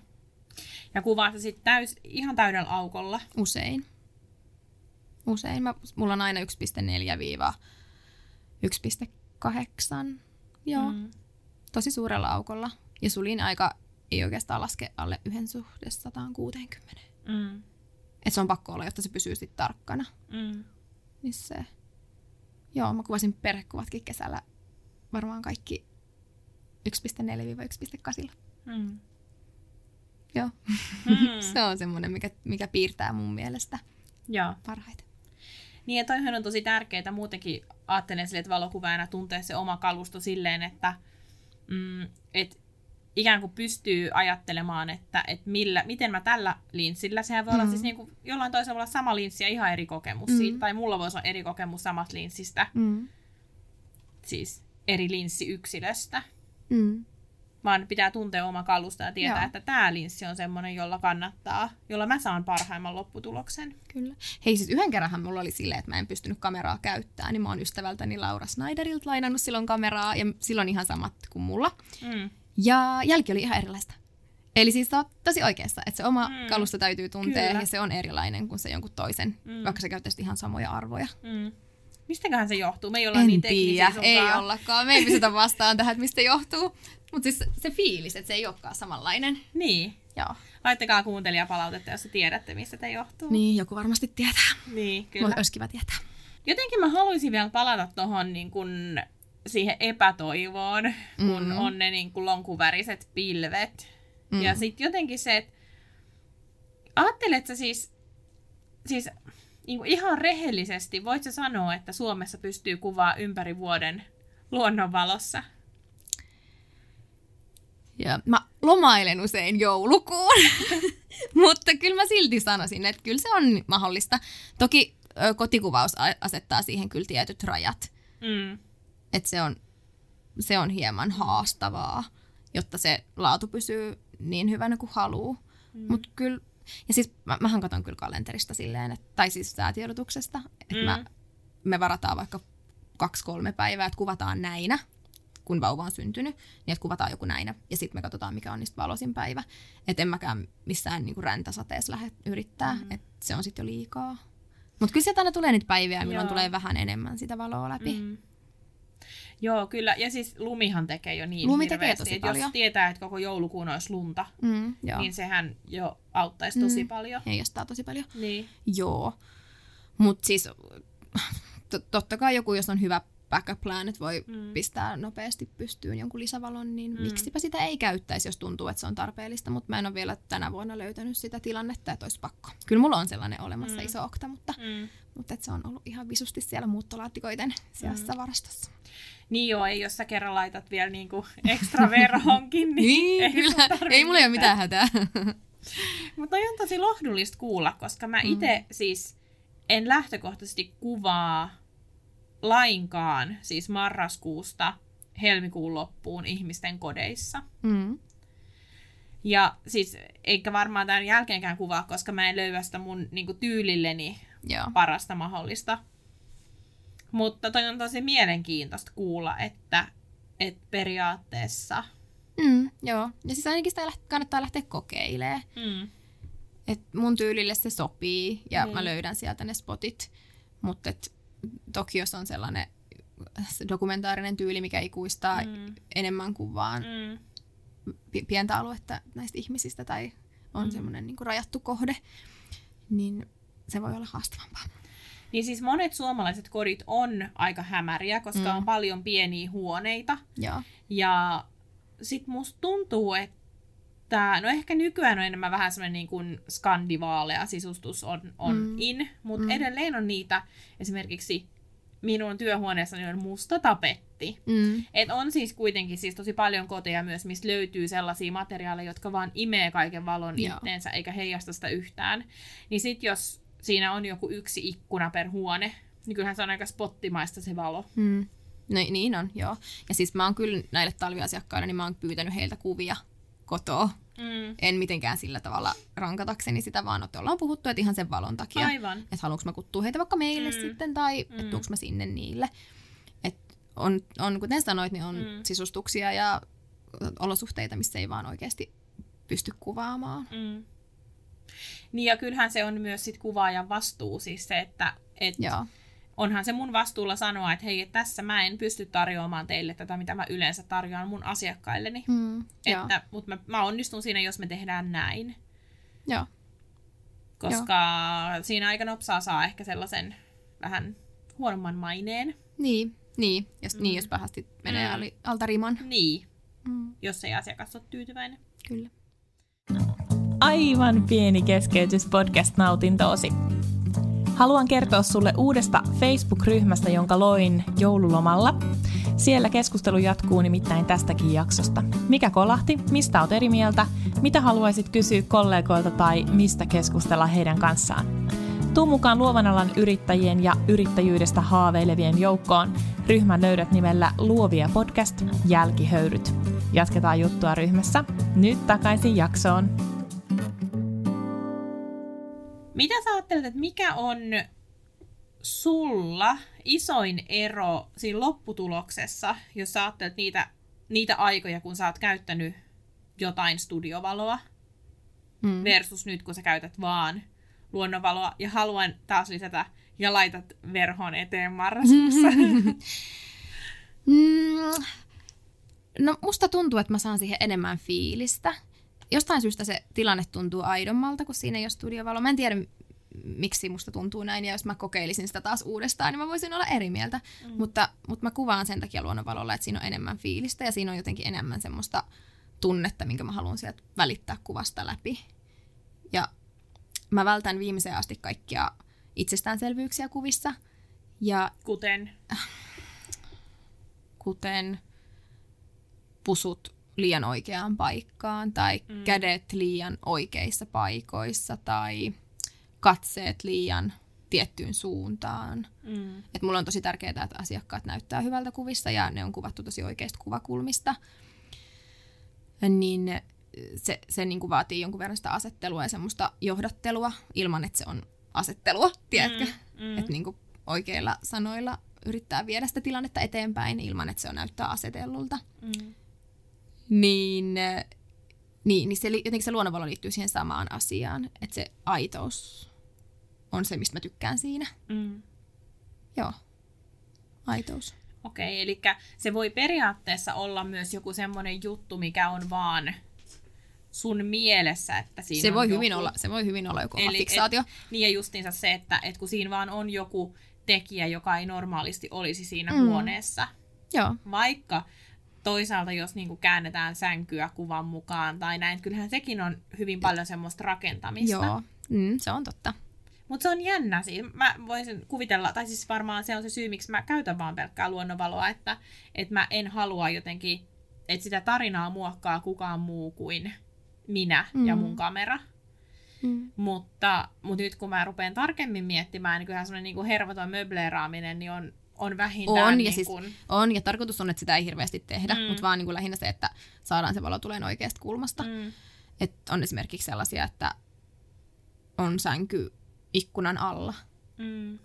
A: Ja kuvaat sä sit täys, ihan täydellä aukolla.
B: Usein. Usein. Mä, mulla on aina 1,4-1,8. Joo. Mm. tosi suurella aukolla. Ja sulin aika ei oikeastaan laske alle yhden suhde 160.
A: Mm.
B: Et se on pakko olla, jotta se pysyy sitten tarkkana.
A: Mm.
B: Niin se... Joo, mä kuvasin perhekuvatkin kesällä varmaan kaikki 1,4-1,8.
A: Mm.
B: Joo.
A: Mm.
B: se on semmoinen, mikä, mikä piirtää mun mielestä
A: Joo.
B: parhaiten.
A: Niin ja toihan on tosi tärkeää muutenkin ajattelen sille, että valokuvaajana tuntee se oma kalusto silleen, että mm, et ikään kuin pystyy ajattelemaan, että et millä, miten mä tällä linssillä, sehän voi mm. olla
B: Mm.
A: siis niinku, jollain toisella voi olla sama linssi ja ihan eri kokemus
B: Mm.
A: siitä, tai mulla voisi olla eri kokemus samasta linssistä,
B: Mm.
A: siis eri linssiyksilöstä,
B: Mm.
A: vaan pitää tuntea oma kalusto ja tietää,
B: Joo.
A: että tämä linssi on semmoinen, jolla kannattaa, jolla mä saan parhaimman lopputuloksen.
B: Kyllä. Hei siis yhden kerranhan mulla oli silleen, että mä en pystynyt kameraa käyttämään, niin mä oon ystävältäni Laura Snyderilta lainannut silloin kameraa, ja silloin ihan samat kuin mulla.
A: Mm.
B: Ja jälki oli ihan erilaista. Eli siis oot tosi oikeassa, että se oma
A: Mm.
B: kalusto täytyy tuntea,
A: Kyllä.
B: ja se on erilainen kuin se jonkun toisen,
A: Mm.
B: vaikka sä käyttäisit ihan samoja arvoja.
A: Mm. Mistäköhän se johtuu? Me ei olla
B: En
A: niin
B: tiedä,
A: teknisiä
B: ei ollakaan. Me ei pystytä vastaan tähän, että mistä johtuu. Mutta siis se fiilis, että se ei olekaan samanlainen.
A: Niin.
B: Joo.
A: Laittakaa kuuntelijapalautetta, jos te tiedätte, mistä te johtuu.
B: Niin, joku varmasti tietää.
A: niin
B: Kyllä.
A: kyllä.
B: Olisi kiva tietää.
A: Jotenkin mä haluaisin vielä palata tuohon niin kun, siihen epätoivoon, kun
B: Mm.
A: on ne niin kun lonkuväriset pilvet.
B: Mm.
A: Ja sitten jotenkin se, että ajattelet sä siis, siis niin kuin ihan rehellisesti, voit sä sanoa, että Suomessa pystyy kuvaa ympäri vuoden luonnonvalossa?
B: Ja mä lomailen usein joulukuun, mutta kyllä mä silti sanoisin, että kyllä se on mahdollista. Toki kotikuvaus asettaa siihen kyllä tietyt rajat,
A: Mm.
B: Että se on, se on hieman haastavaa, jotta se laatu pysyy niin hyvänä kuin haluaa. Mm. Mut kyllä, ja siis mä, mähän katson kyllä kalenterista silleen, että, tai siis säätiedotuksesta, että
A: Mm.
B: mä, me varataan vaikka kaksi-kolme päivää, että kuvataan näinä, kun vauva on syntynyt, niin että kuvataan joku näinä, ja sitten me katsotaan, mikä on niistä valoisin päivä. Että en mäkään missään niinku räntäsateessa lähde yrittää,
A: mm.
B: että se on sitten jo liikaa. Mutta kyllä sieltä aina tulee niitä päiviä, milloin
A: Joo.
B: tulee vähän enemmän sitä valoa läpi. Mm.
A: Joo, kyllä. Ja siis lumihan tekee jo niin
B: Lumi tekee
A: hirveästi,
B: tosi
A: että jos
B: paljon.
A: tietää, että koko joulukuun olisi lunta,
B: Mm, joo.
A: niin sehän jo auttaisi tosi
B: Mm.
A: paljon.
B: Heijastaa tosi paljon.
A: Niin.
B: Joo. Mutta siis to- totta kai joku, jos on hyvä backup plan, että voi
A: Mm.
B: pistää nopeasti pystyyn jonkun lisävalon, niin
A: Mm.
B: miksipä sitä ei käyttäisi, jos tuntuu, että se on tarpeellista. Mutta mä en ole vielä tänä vuonna löytänyt sitä tilannetta, että olisi pakko. Kyllä mulla on sellainen olemassa
A: mm.
B: iso okta, mutta,
A: Mm.
B: Mutta se on ollut ihan visusti siellä muuttolaatikoiden sijassa
A: Mm.
B: varastossa.
A: Niin joo, ei jos sä kerran laitat vielä niinku ekstra verhonkin, niin, ei sun
B: kyllä. Ei mulla ole mitään hätää.
A: Mutta on tosi lohdullista kuulla, koska mä itse siis en lähtökohtaisesti kuvaa lainkaan, siis marraskuusta helmikuun loppuun ihmisten kodeissa.
B: mm.
A: Ja siis eikä varmaan tämän jälkeenkään kuvaa, koska mä en löyä sitä mun niinku, tyylilleni
B: Joo.
A: parasta mahdollista Mutta toi on tosi mielenkiintoista kuulla, että, että periaatteessa...
B: Mm, joo, ja siis ainakin sitä kannattaa lähteä kokeilemaan.
A: Mm.
B: Et mun tyylille se sopii ja
A: Niin.
B: mä löydän sieltä ne spotit. Mutta toki jos on sellainen dokumentaarinen tyyli, mikä ikuistaa mm.
A: Mm.
B: enemmän kuin vaan
A: Mm.
B: pi- pientä aluetta näistä ihmisistä tai on
A: Mm.
B: mm. semmoinen niin rajattu kohde, niin se voi olla haastavampaa.
A: Niin siis monet suomalaiset kodit on aika hämäriä, koska
B: Mm.
A: on paljon pieniä huoneita.
B: Joo.
A: Ja sit musta tuntuu, että no ehkä nykyään on enemmän vähän semmoinen niin kuin skandivaalea sisustus on, on
B: Mm.
A: in, mutta
B: Mm.
A: edelleen on niitä, esimerkiksi minun työhuoneessani on musta tapetti.
B: Mm.
A: Et on siis kuitenkin siis tosi paljon koteja myös, mistä löytyy sellaisia materiaaleja, jotka vaan imee kaiken valon
B: Joo.
A: itteensä eikä heijasta sitä yhtään. Niin sit jos siinä on joku yksi ikkuna per huone, niin kyllähän se on aika spottimaista se valo.
B: Mm. No, niin on, joo. Ja siis mä oon kyllä näille talviasiakkaille, niin mä oon pyytänyt heiltä kuvia kotoa.
A: Mm.
B: En mitenkään sillä tavalla rankatakseni sitä, vaan että ollaan puhuttu, että ihan sen valon takia.
A: Aivan.
B: Että haluanko mä kuttua heitä vaikka meille
A: Mm.
B: sitten, tai mm. Että mä sinne niille. Et on, on, kuten sanoit, niin on
A: mm.
B: sisustuksia ja olosuhteita, missä ei vaan oikeasti pysty kuvaamaan.
A: Mm. Niin ja kyllähän se on myös sit kuvaajan vastuu, siis se, että et
B: Joo.
A: onhan se mun vastuulla sanoa, että hei, et tässä mä en pysty tarjoamaan teille tätä, mitä mä yleensä tarjoan mun asiakkailleni.
B: Mm. Joo.
A: Että, mutta mä, mä onnistun siinä, jos me tehdään näin.
B: Joo.
A: Koska siinä aika nopsaa saa ehkä sellaisen vähän huonomman maineen.
B: Niin, niin, jos,
A: Mm.
B: mm. niin, jos pahasti menee
A: mm.
B: alta riman.
A: Niin,
B: Mm.
A: jos ei asiakas ole tyytyväinen.
B: Kyllä.
A: Aivan pieni keskeytys podcast-nautintoosi. Haluan kertoa sulle uudesta Facebook-ryhmästä, jonka loin joululomalla. Siellä keskustelu jatkuu nimittäin tästäkin jaksosta. Mikä kolahti, mistä oot eri mieltä, mitä haluaisit kysyä kollegoilta tai mistä keskustella heidän kanssaan. Tuu mukaan luovan alan yrittäjien ja yrittäjyydestä haaveilevien joukkoon. Ryhmän löydät nimellä Luovia podcast Jälkihöyryt. Jatketaan juttua ryhmässä. Nyt takaisin jaksoon. Mitä sä ajattelet, että mikä on sulla isoin ero siinä lopputuloksessa, jos sä ajattelet niitä, niitä aikoja, kun sä oot käyttänyt jotain studiovaloa,
B: Mm.
A: versus nyt, kun sä käytät vaan luonnonvaloa, ja haluan taas lisätä, ja laitat verhon eteen marraskuussa.
B: Mm, no musta tuntuu, että mä saan siihen enemmän fiilistä. Jostain syystä se tilanne tuntuu aidommalta, kun siinä ei ole studiovalo. Mä en tiedä, miksi musta tuntuu näin, ja jos mä kokeilisin sitä taas uudestaan, niin mä voisin olla eri mieltä. Mm. Mutta, mutta mä kuvaan sen takia luonnonvalolla, että siinä on enemmän fiilistä, ja siinä on jotenkin enemmän semmoista tunnetta, minkä mä haluan sieltä välittää kuvasta läpi. Ja mä vältän viimeiseen asti kaikkia itsestäänselvyyksiä kuvissa, ja
A: Kuten
B: kuten pusut liian oikeaan paikkaan tai
A: Mm.
B: kädet liian oikeissa paikoissa tai katseet liian tiettyyn suuntaan.
A: mm,
B: Et mulla on tosi tärkeää, että asiakkaat näyttää hyvältä kuvissa ja ne on kuvattu tosi oikeista kuvakulmista. Niin se, se niin kuin vaatii jonkun verran sitä asettelua ja semmoista johdattelua ilman, että se on asettelua, tiedätkö?
A: Mm, mm.
B: Että niin kuin oikeilla sanoilla yrittää viedä sitä tilannetta eteenpäin ilman, että se on näyttää asetellulta.
A: mm,
B: Niin, niin, niin se, jotenkin se luonnonvalo liittyy siihen samaan asiaan, että se aitous on se, mistä mä tykkään siinä.
A: mm.
B: Joo, aitous.
A: Okei, eli se voi periaatteessa olla myös joku semmoinen juttu, mikä on vaan sun mielessä, että siinä
B: Se
A: on
B: voi,
A: joku...
B: hyvin olla, se voi hyvin olla joku
A: Eli
B: fiksaatio.
A: Et, niin ja justiinsa se, että et kun siinä vaan on joku tekijä, joka ei normaalisti olisi siinä
B: mm.
A: huoneessa,
B: Joo,
A: vaikka toisaalta jos niinku käännetään sänkyä kuvan mukaan tai näin, kyllähän sekin on hyvin paljon semmoista rakentamista.
B: joo. Mm, se on totta.
A: Mutta se on jännä. Siis mä voisin kuvitella, tai siis varmaan se on se syy, miksi mä käytän vaan pelkkää luonnonvaloa, että, että mä en halua jotenkin, että sitä tarinaa muokkaa kukaan muu kuin minä mm. ja mun kamera.
B: Mm.
A: Mutta, mutta nyt kun mä rupean tarkemmin miettimään, niin kyllähän semmoinen niin hervoton möbleeraaminen niin on, on vähintään
B: On, ja
A: niin
B: siis
A: kuin,
B: On, ja tarkoitus on, että sitä ei hirveästi tehdä,
A: Mm.
B: mutta vaan niin kuin lähinnä se, että saadaan se valo tulee oikeasta kulmasta. Mm. Et on esimerkiksi sellaisia, että on sänky ikkunan alla,
A: mm,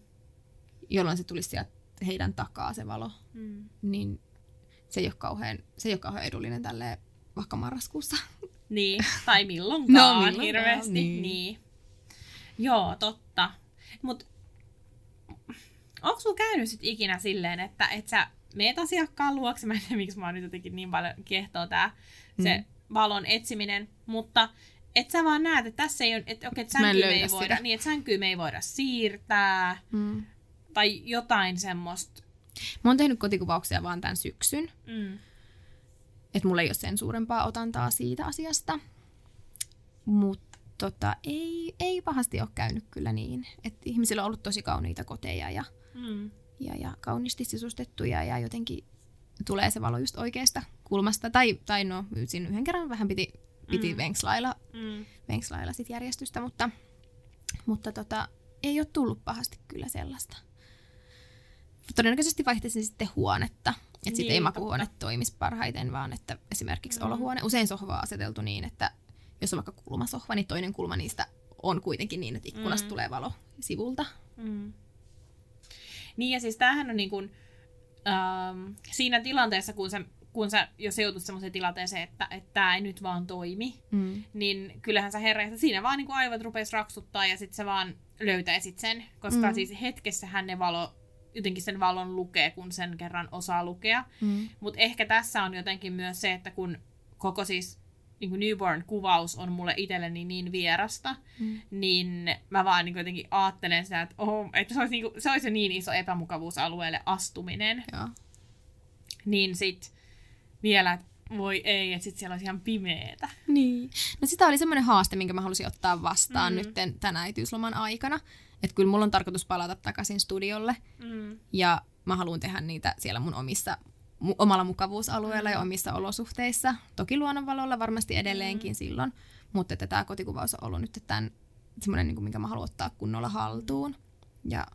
B: jolloin se tulisi sieltä heidän takaa se valo,
A: Mm.
B: niin se ei ole kauhean, se ei ole kauhean edullinen tälle vaikka marraskuussa.
A: Niin, tai milloinkaan
B: No, milloinkaan,
A: hirveästi.
B: niin.
A: Niin. Joo, totta. Mut onko sulla käynyt sit ikinä silleen, että et sä meet asiakkaan luokse, mä en tiedä miksi mä oon nyt jotenkin niin paljon kehtoo tää se
B: Mm.
A: valon etsiminen, mutta et sä vaan näet, että tässä ei ole, että okei, että
B: en
A: sänkyä me ei voida,
B: sitä.
A: niin, että sänkyä me ei voida siirtää,
B: Mm.
A: tai jotain semmoista.
B: Mä oon tehnyt kotikuvauksia vaan tämän syksyn,
A: Mm.
B: että mulla ei ole sen suurempaa otantaa siitä asiasta. Mutta tota, ei, ei pahasti ole käynyt kyllä niin. Et ihmisillä on ollut tosi kauniita koteja ja,
A: Mm.
B: ja, ja kauniisti sisustettuja ja jotenkin tulee se valo just oikeasta kulmasta. Tai, tai no, siinä yhden kerran vähän piti, piti
A: Mm.
B: venkslailla,
A: Mm.
B: venkslailla sit järjestystä, mutta, mutta tota, ei ole tullut pahasti kyllä sellaista. Todennäköisesti vaihtaisin sitten huonetta. Että
A: Niin,
B: sitten ei
A: totta.
B: makuuhuone toimisi parhaiten, vaan että esimerkiksi
A: Mm.
B: olohuone. Usein sohva on aseteltu niin, että jos on vaikka kulmasohva, niin toinen kulma niistä on kuitenkin niin, että ikkunasta
A: mm.
B: tulee valo sivulta.
A: Mm. Niin ja siis tämähän on niin kuin, ähm, siinä tilanteessa, kun sä, kun sä jos joutut semmoiseen tilanteeseen, että että tämä ei nyt vaan toimi,
B: Mm.
A: niin kyllähän sä herräät, siinä vaan niin kuin aivot rupes raksuttaa ja sitten sä vaan löytäisit sen, koska
B: Mm.
A: siis hetkessähän ne valo, jotenkin sen valon lukee, kun sen kerran osaa lukea.
B: Mm.
A: Mutta ehkä tässä on jotenkin myös se, että kun koko siis niin kuin newborn-kuvaus on mulle itselleni niin vierasta,
B: Mm.
A: niin mä vaan niin jotenkin ajattelen sitä, että, oh, että se, olisi niin kuin, se olisi niin iso epämukavuusalueelle astuminen,
B: Joo.
A: niin sit vielä, että voi ei, että sit siellä olisi ihan pimeetä.
B: Niin. No sitä oli semmoinen haaste, minkä mä halusin ottaa vastaan
A: Mm.
B: nyt tämän äitiysloman aikana. Että kyllä mulla on tarkoitus palata takaisin studiolle
A: Mm.
B: ja mä haluan tehdä niitä siellä mun omissa, omalla mukavuusalueella
A: Mm.
B: ja omissa olosuhteissa. Toki luonnonvalolla varmasti edelleenkin
A: Mm.
B: silloin, mutta että tämä kotikuvaus on ollut nyt tämän, semmoinen, niin kuin, minkä mä haluan ottaa kunnolla haltuun. Ja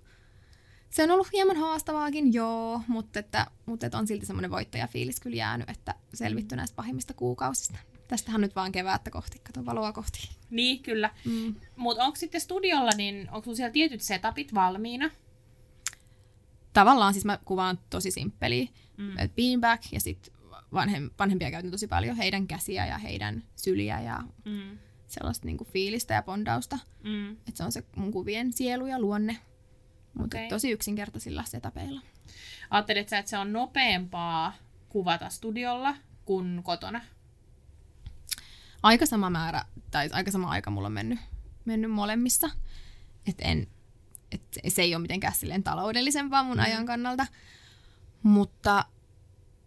B: se on ollut hieman haastavaakin, joo, mutta, että, mutta että on silti semmoinen voittajafiilis kyllä jäänyt, että selvitty näistä pahimmista kuukausista. Tästähän nyt vaan keväättä kohti, kato valoa kohti.
A: Niin, kyllä.
B: Mm.
A: Mutta onko sitten studiolla, niin onko siellä tietyt setupit valmiina?
B: Tavallaan siis mä kuvaan tosi simppeliä.
A: Mm.
B: Et beanbag ja sitten vanhem, vanhempia käytän tosi paljon, heidän käsiä ja heidän syliä ja
A: Mm.
B: sellaista niinku fiilistä ja bondausta.
A: Mm.
B: Että se on se mun kuvien sielu ja luonne. Mutta
A: Okei.
B: tosi yksinkertaisilla setapeilla.
A: Ajattelet sä, että se on nopeampaa kuvata studiolla kuin kotona?
B: Aika sama määrä, tai aika sama aika mulla on mennyt, mennyt molemmissa. Että en, et se ei ole mitenkään silleen taloudellisempaa mun
A: Mm.
B: ajan kannalta. Mutta,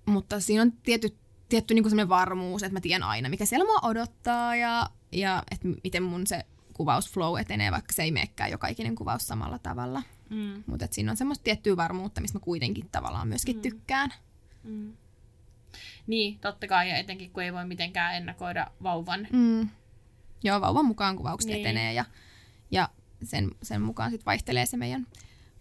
B: mutta siinä on tietty, tietty niinku semmoinen varmuus, että mä tiedän aina, mikä siellä mua odottaa ja, ja että miten mun se kuvausflow etenee, vaikka se ei meekään joka ikinen kuvaus samalla tavalla.
A: Mm.
B: Mutta siinä on semmoista tiettyä varmuutta, mistä mä kuitenkin tavallaan myöskin
A: Mm.
B: tykkään.
A: Mm. Niin, totta kai, ja etenkin kun ei voi mitenkään ennakoida vauvan.
B: Mm. Joo, vauvan mukaan kuvaukset
A: niin.
B: etenee ja, ja sen, sen mukaan sitten vaihtelee se meidän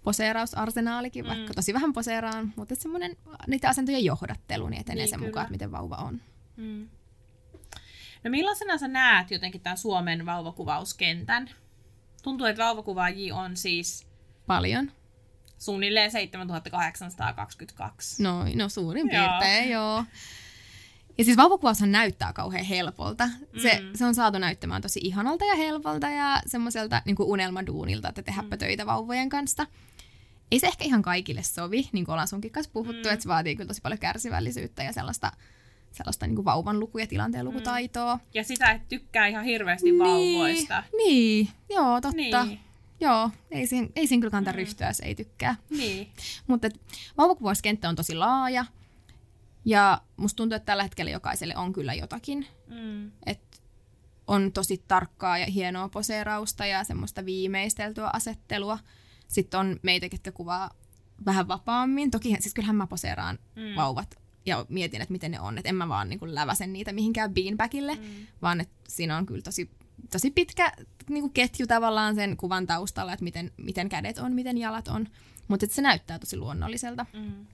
B: poseerausarsenaalikin,
A: Mm.
B: mm. vaikka tosi vähän poseeraan, mutta semmoinen niiden asentojen johdattelu niin etenee
A: Niin,
B: sen
A: kyllä.
B: mukaan, että miten vauva on.
A: Mm. No millaisena sä näet jotenkin tämän Suomen vauvakuvauskentän? Tuntuu, että vauvakuvaajia on siis
B: Paljon.
A: suunnilleen 7822.
B: No, no suurin
A: Joo.
B: piirtein, joo. Ja siis vauvakuvaushan näyttää kauhean helpolta. Se,
A: Mm.
B: se on saatu näyttämään tosi ihanalta ja helpolta ja semmoiselta niin unelmaduunilta, että tehdäpä
A: Mm.
B: töitä vauvojen kanssa. Ei se ehkä ihan kaikille sovi, niin kuin ollaan sunkin kanssa puhuttu,
A: Mm.
B: että se vaatii kyllä tosi paljon kärsivällisyyttä ja sellaista, sellaista niin kuin vauvan luku- ja tilanteen lukutaitoa.
A: Ja sitä, että tykkää ihan hirveästi vauvoista.
B: Niin, joo, totta.
A: Niin.
B: Joo, ei siinä, ei siinä kyllä kannata
A: Mm.
B: ryhtyä, jos ei tykkää.
A: Niin.
B: Mutta vauvakuvauskenttä on tosi laaja. Ja musta tuntuu, että tällä hetkellä jokaiselle on kyllä jotakin.
A: Mm.
B: Et on tosi tarkkaa ja hienoa poseerausta ja semmoista viimeisteltyä asettelua. Sitten on meitä, ketkä kuvaa vähän vapaammin. Toki siis kyllähän mä poseeraan
A: Mm.
B: vauvat ja mietin, että miten ne on. Että en mä vaan niin kuin läväsen niitä mihinkään beanbagille.
A: Mm.
B: vaan että siinä on kyllä tosi, tosi pitkä niin kuin ketju tavallaan sen kuvan taustalla, että miten, miten kädet on, miten jalat on. Mutta se näyttää tosi luonnolliselta.
A: Mm.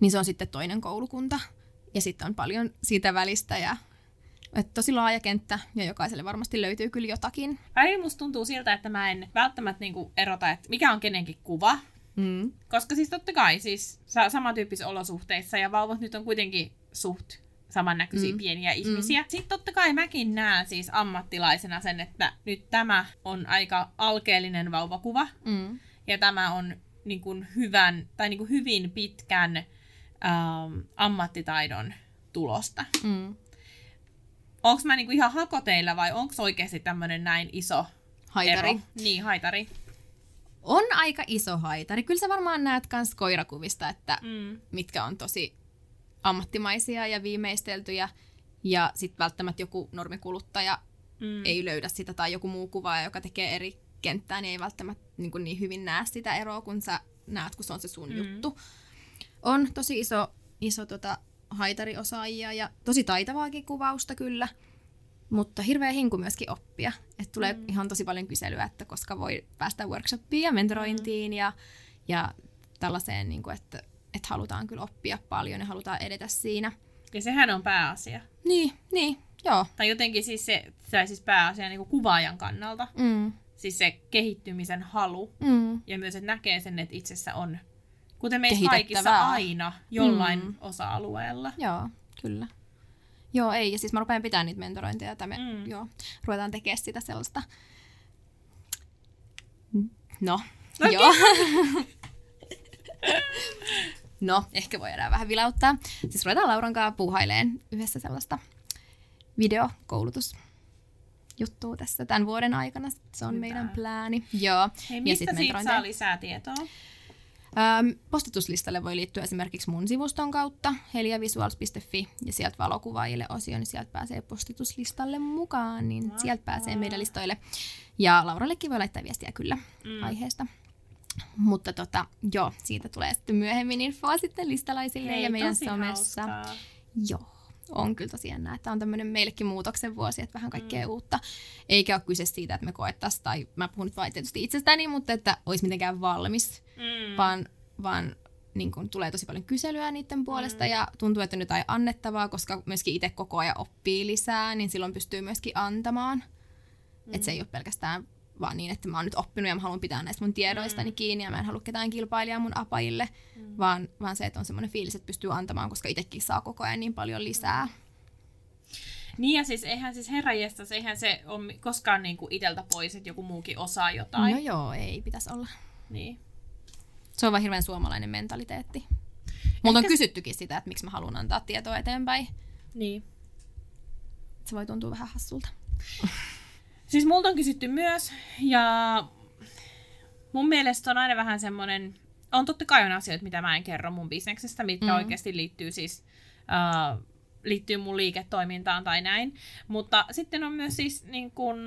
B: Niin se on sitten toinen koulukunta. Ja sitten on paljon siitä välistä ja että tosi laaja kenttä ja jokaiselle varmasti löytyy kyllä jotakin.
A: Välillä musta tuntuu siltä, että mä en välttämättä niinku erota, että mikä on kenenkin kuva.
B: Mm.
A: Koska siis totta kai siis sa- samantyyppisissä olosuhteissa ja vauvat nyt on kuitenkin suht samannäköisiä
B: Mm.
A: mm. pieniä ihmisiä. Mm. Sitten totta kai mäkin näen siis ammattilaisena sen, että nyt tämä on aika alkeellinen vauvakuva
B: Mm.
A: ja tämä on niin kuin hyvän tai niin kuin hyvin pitkän ähm, ammattitaidon tulosta.
B: Mm.
A: Onko mä niin kuin ihan hakoteilla vai onko oikeasti tämmöinen näin iso
B: Haitari.
A: ero? Niin, haitari.
B: On aika iso haitari. Kyllä sä varmaan näet kans koirakuvista, että
A: Mm.
B: mitkä on tosi ammattimaisia ja viimeisteltyjä. Ja sitten välttämättä joku normikuluttaja
A: Mm.
B: ei löydä sitä tai joku muu kuvaaja, joka tekee eri kenttää, niin ei välttämättä niin, kuin niin hyvin näe sitä eroa, kun sä näet, kun se on se sun
A: mm.
B: juttu. On tosi iso, iso tota, haitariosaajia ja tosi taitavaakin kuvausta kyllä, mutta hirveä hinku myöskin oppia. Et tulee
A: Mm.
B: mm. ihan tosi paljon kyselyä, että koska voi päästä workshoppiin ja mentorointiin ja, ja tällaiseen, niin kuin, että, että halutaan kyllä oppia paljon ja halutaan edetä siinä.
A: Ja sehän on pääasia.
B: Niin, niin, joo.
A: Tai jotenkin siis se, se siis pääasia niin kuin kuvaajan kannalta.
B: Mm,
A: Siis se kehittymisen halu.
B: mm.
A: Ja myös, että näkee sen, että itsessä on, kuten meissä kaikissa aina, jollain
B: Mm.
A: osa-alueella.
B: Joo, kyllä. Joo, ei. Ja siis mä rupean pitämään niitä mentorointeja, että me
A: Mm.
B: joo, ruvetaan tekemään sitä sellaista. No,
A: Okei.
B: joo. no, ehkä voi enää vähän vilauttaa. Siis ruvetaan Lauran kanssa puuhaileen yhdessä sellaista videokoulutus juttua tässä tämän vuoden aikana. Se on
A: Hyvä.
B: meidän plääni. Joo.
A: Hei,
B: Ja
A: mistä
B: sit
A: siitä saa lisää tietoa?
B: Postituslistalle voi liittyä esimerkiksi mun sivuston kautta, heliavisuals.fi, ja sieltä valokuvaajille osio, niin sieltä pääsee postituslistalle mukaan, niin
A: Mahtavaa.
B: sieltä pääsee meidän listoille. Ja Laurallekin voi laittaa viestiä kyllä
A: Mm.
B: aiheesta. Mutta tota, joo, siitä tulee sitten myöhemmin infoa sitten listalaisille
A: Hei,
B: ja meidän somessa.
A: hauskaa.
B: Joo, on kyllä tosiaan näin, että on tämmöinen meillekin muutoksen vuosi, että vähän kaikkea
A: Mm.
B: mm. uutta. Eikä ole kyse siitä, että me koettaisiin, tai mä puhun nyt vain tietysti itsestäni, mutta että olisi mitenkään valmis
A: Mm.
B: vaan, vaan niin kun tulee tosi paljon kyselyä niiden puolesta
A: Mm.
B: ja tuntuu, että on jotain annettavaa, koska myöskin itse koko ajan oppii lisää, niin silloin pystyy myöskin antamaan. Mm. Että se ei ole pelkästään vaan niin, että mä oon nyt oppinut ja mä haluan pitää näistä mun tiedoistani
A: Mm.
B: kiinni ja mä en halua ketään kilpailijaa mun apajille,
A: Mm.
B: vaan, vaan se, että on semmoinen fiilis, että pystyy antamaan, koska itsekin saa koko ajan niin paljon lisää.
A: Niin ja siis eihän siis herranjestas, eihän se ole koskaan niinku iteltä pois, että joku muukin osaa jotain.
B: No joo, ei pitäisi olla.
A: Niin.
B: Se on vaan hirveän suomalainen mentaliteetti. Multa on
A: Ehkä-
B: kysyttykin sitä, että miksi mä haluan antaa tietoa eteenpäin.
A: niin.
B: Se voi tuntua vähän hassulta.
A: Siis multa on kysytty myös, ja mun mielestä on aina vähän semmoinen, on totta kai on asioita, mitä mä en kerro mun bisneksestä, mitkä mm. Oikeasti liittyy siis, uh, liittyy mun liiketoimintaan tai näin. Mutta sitten on myös siis niin kun,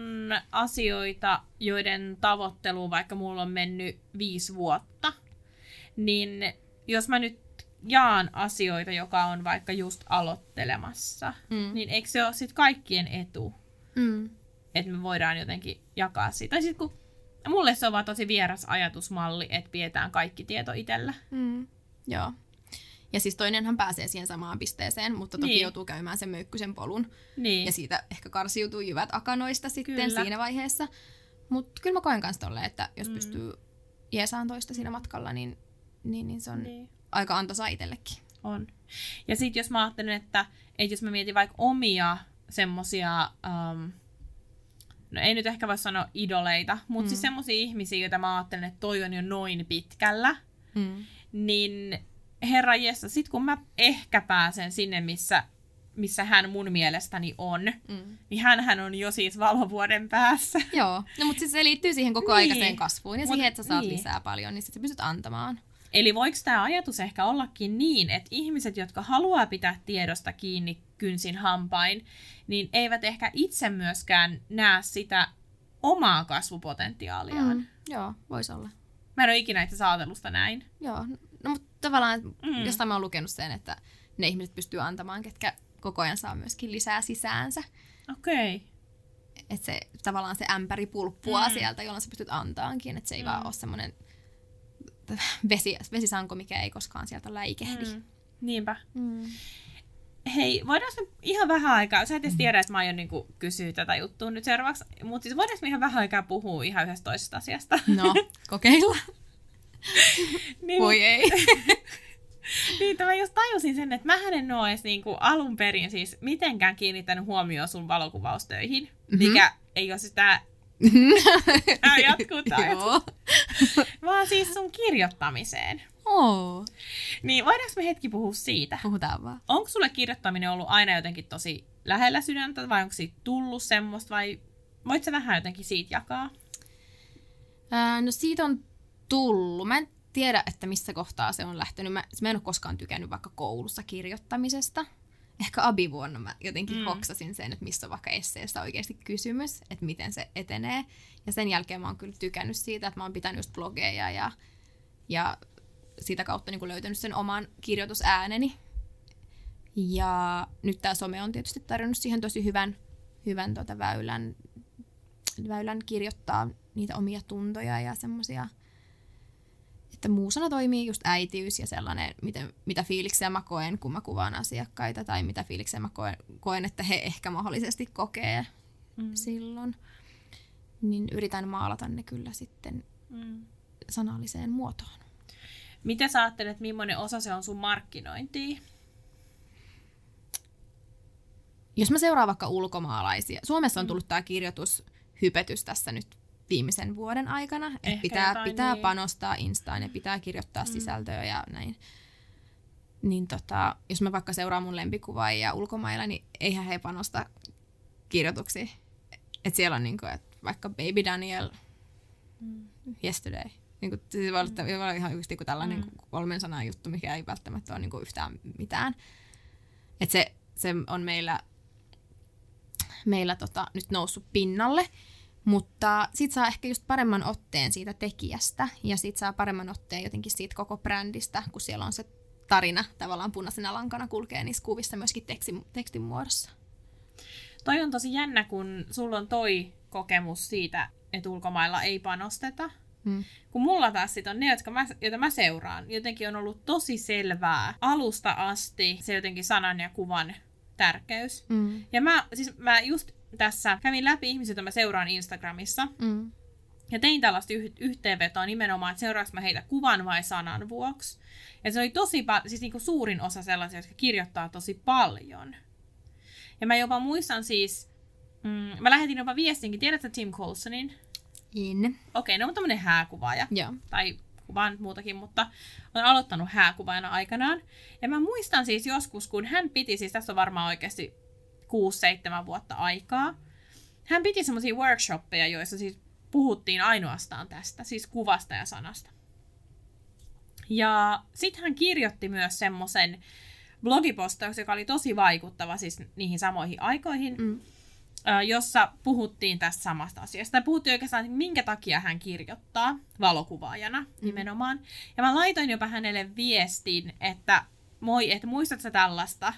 A: asioita, joiden tavoitteluun vaikka mulla on mennyt viisi vuotta, niin jos mä nyt jaan asioita, joka on vaikka just aloittelemassa,
B: Mm.
A: niin eikö se ole sitten kaikkien etu?
B: Mm.
A: Että me voidaan jotenkin jakaa sitä. Tai sitten kun mulle se on vaan tosi vieras ajatusmalli, että pidetään kaikki tieto itsellä.
B: Mm. Joo. Ja siis toinenhan pääsee siihen samaan pisteeseen, mutta toki
A: Niin.
B: joutuu käymään sen möykkysen polun.
A: Niin.
B: Ja siitä ehkä karsiutuu jyvät akanoista sitten
A: Kyllä.
B: siinä vaiheessa. Mutta kyllä mä koen kanssa tolleen, että jos
A: Mm.
B: pystyy jeesaan toista siinä matkalla, niin, niin, niin se on niin. aika antoisaa itsellekin.
A: On. Ja sitten jos mä ajattelen, että, että jos mä mietin vaikka omia semmosia, um, no ei nyt ehkä voi sanoa idoleita, mutta mm. siis
B: Mm.
A: semmosia ihmisiä, joita mä ajattelen, että toi on jo noin pitkällä,
B: Mm.
A: niin herra Jessa, sit kun mä ehkä pääsen sinne, missä, missä hän mun mielestäni on,
B: Mm.
A: niin hän on jo siis valovuoden päässä.
B: Joo, no, mutta siis se liittyy siihen koko
A: Niin.
B: aikaiseen kasvuun ja
A: Mut-
B: siihen, että sä saat
A: niin.
B: lisää paljon, niin sit sä pystyt antamaan.
A: Eli voiko tämä ajatus ehkä ollakin niin, että ihmiset, jotka haluaa pitää tiedosta kiinni kynsin hampain, niin eivät ehkä itse myöskään näe sitä omaa kasvupotentiaaliaan. Mm.
B: Joo, voisi olla.
A: Mä en ole ikinä itse saatelusta näin.
B: Joo, no mutta tavallaan
A: Mm.
B: jostain mä oon lukenut sen, että ne ihmiset pystyy antamaan, ketkä koko ajan saa myöskin lisää sisäänsä.
A: Okei. Okay.
B: Että se tavallaan se ämpäri pulppua
A: Mm.
B: sieltä, jolloin sä pystyt antaankin. Että se ei
A: mm.
B: vaan ole semmoinen vesi, vesisanko, mikä ei koskaan sieltä läikehdi.
A: Mm. Niinpä.
B: Mm.
A: Hei, voidaanko me ihan vähän aikaa, sä et edes tiedä, että mä aion niinku kysyä tätä juttua nyt seuraavaksi, mutta siis voidaanko me ihan vähän aikaa puhua ihan yhdestä toisesta asiasta?
B: No, kokeilla.
A: niin,
B: Voi ei.
A: niin, mä just tajusin sen, että mä en ole edes niinku alun perin siis mitenkään kiinnittänyt huomioon sun valokuvaustöihin,
B: Mhm.
A: mikä ei ole sitä Tää jatkuu.
B: Joo.
A: vaan siis sun kirjoittamiseen.
B: Oo.
A: Niin voidaanko me hetki puhua siitä?
B: Puhutaan vaan.
A: Onko sulle kirjoittaminen ollut aina jotenkin tosi lähellä sydäntä vai onko siitä tullut semmoista vai voit sä vähän jotenkin siitä jakaa?
B: Ää, no siitä on tullut. Mä en tiedä, että missä kohtaa se on lähtenyt. Mä, mä en ole koskaan tykännyt vaikka koulussa kirjoittamisesta. Ehkä abivuonna mä jotenkin
A: Mm.
B: hoksasin sen, että missä on vaikka esseestä oikeasti kysymys, että miten se etenee. Ja sen jälkeen mä oon kyllä tykännyt siitä, että mä oon pitänyt just blogeja ja, ja sitä kautta niin löytänyt sen oman kirjoitusääneni. Ja nyt tämä some on tietysti tarjonnut siihen tosi hyvän, hyvän tota väylän, väylän kirjoittaa niitä omia tuntoja ja semmoisia, että muusana toimii just äitiys ja sellainen, miten, mitä fiiliksiä mä koen, kun mä kuvaan asiakkaita, tai mitä fiiliksiä mä koen, koen että he ehkä mahdollisesti kokee
A: Mm.
B: silloin. Niin yritän maalata ne kyllä sitten
A: Mm.
B: sanalliseen muotoon.
A: Mitä sä ajattelet, millainen osa se on sun markkinointia?
B: Jos mä seuraan vaikka ulkomaalaisia, Suomessa on tullut tämä kirjoitushypetys tässä nyt viimeisen vuoden aikana, että pitää, pitää
A: niin.
B: panostaa Instaan ja pitää kirjoittaa
A: Mm.
B: mm. sisältöä ja näin. Niin tota, jos mä vaikka seuraan mun lempikuvaajia ulkomailla, niin eihän he panosta kirjoituksiin. Et siellä on niinku, et vaikka Baby Daniel
A: Mm.
B: Yesterday. Niin kuin, se voi olla, voi olla ihan yksi niinku tällainen
A: Mm.
B: mm. kolmen sanan juttu, mikä ei välttämättä ole niinku yhtään mitään. Et se, se on meillä, meillä tota, nyt noussut pinnalle, mutta sit saa ehkä just paremman otteen siitä tekijästä ja sit saa paremman otteen jotenkin siitä koko brändistä, kun siellä on se tarina tavallaan punaisena lankana kulkee niissä kuvissa myöskin tekstin, tekstin muodossa.
A: Toi on tosi jännä, kun sulla on toi kokemus siitä, että ulkomailla ei panosteta.
B: Mm.
A: Kun mulla taas sit on ne, jotka mä, joita mä seuraan, jotenkin on ollut tosi selvää alusta asti se jotenkin sanan ja kuvan tärkeys.
B: Mm.
A: Ja mä, siis mä just tässä kävin läpi ihmisiä, joita mä seuraan Instagramissa,
B: Mm.
A: ja tein tällaista yh- yhteenvetoa nimenomaan, että seuraanko mä heitä kuvan vai sanan vuoksi. Ja se oli tosi pa- siis niinku suurin osa sellaisia, jotka kirjoittaa tosi paljon. Ja mä jopa muistan siis, mm, mä lähetin jopa viestinkin, tiedätkö Tim Coulsonin?
B: In.
A: Okei, ne on tämmönen hääkuvaaja.
B: Joo.
A: Tai kuvaan muutakin, mutta on aloittanut hääkuvaajana aikanaan. Ja mä muistan siis joskus, kun hän piti, siis tässä on varmaan oikeasti 6-7 vuotta aikaa. Hän piti semmoisia workshoppeja, joissa siis puhuttiin ainoastaan tästä, siis kuvasta ja sanasta. Ja sitten hän kirjoitti myös semmoisen blogipostauksen, joka oli tosi vaikuttava siis niihin samoihin aikoihin,
B: Mm.
A: jossa puhuttiin tästä samasta asiasta. Tai puhuttiin oikeastaan, että minkä takia hän kirjoittaa valokuvaajana nimenomaan. Ja mä laitoin jopa hänelle viestin, että moi, että muistatko tällaista?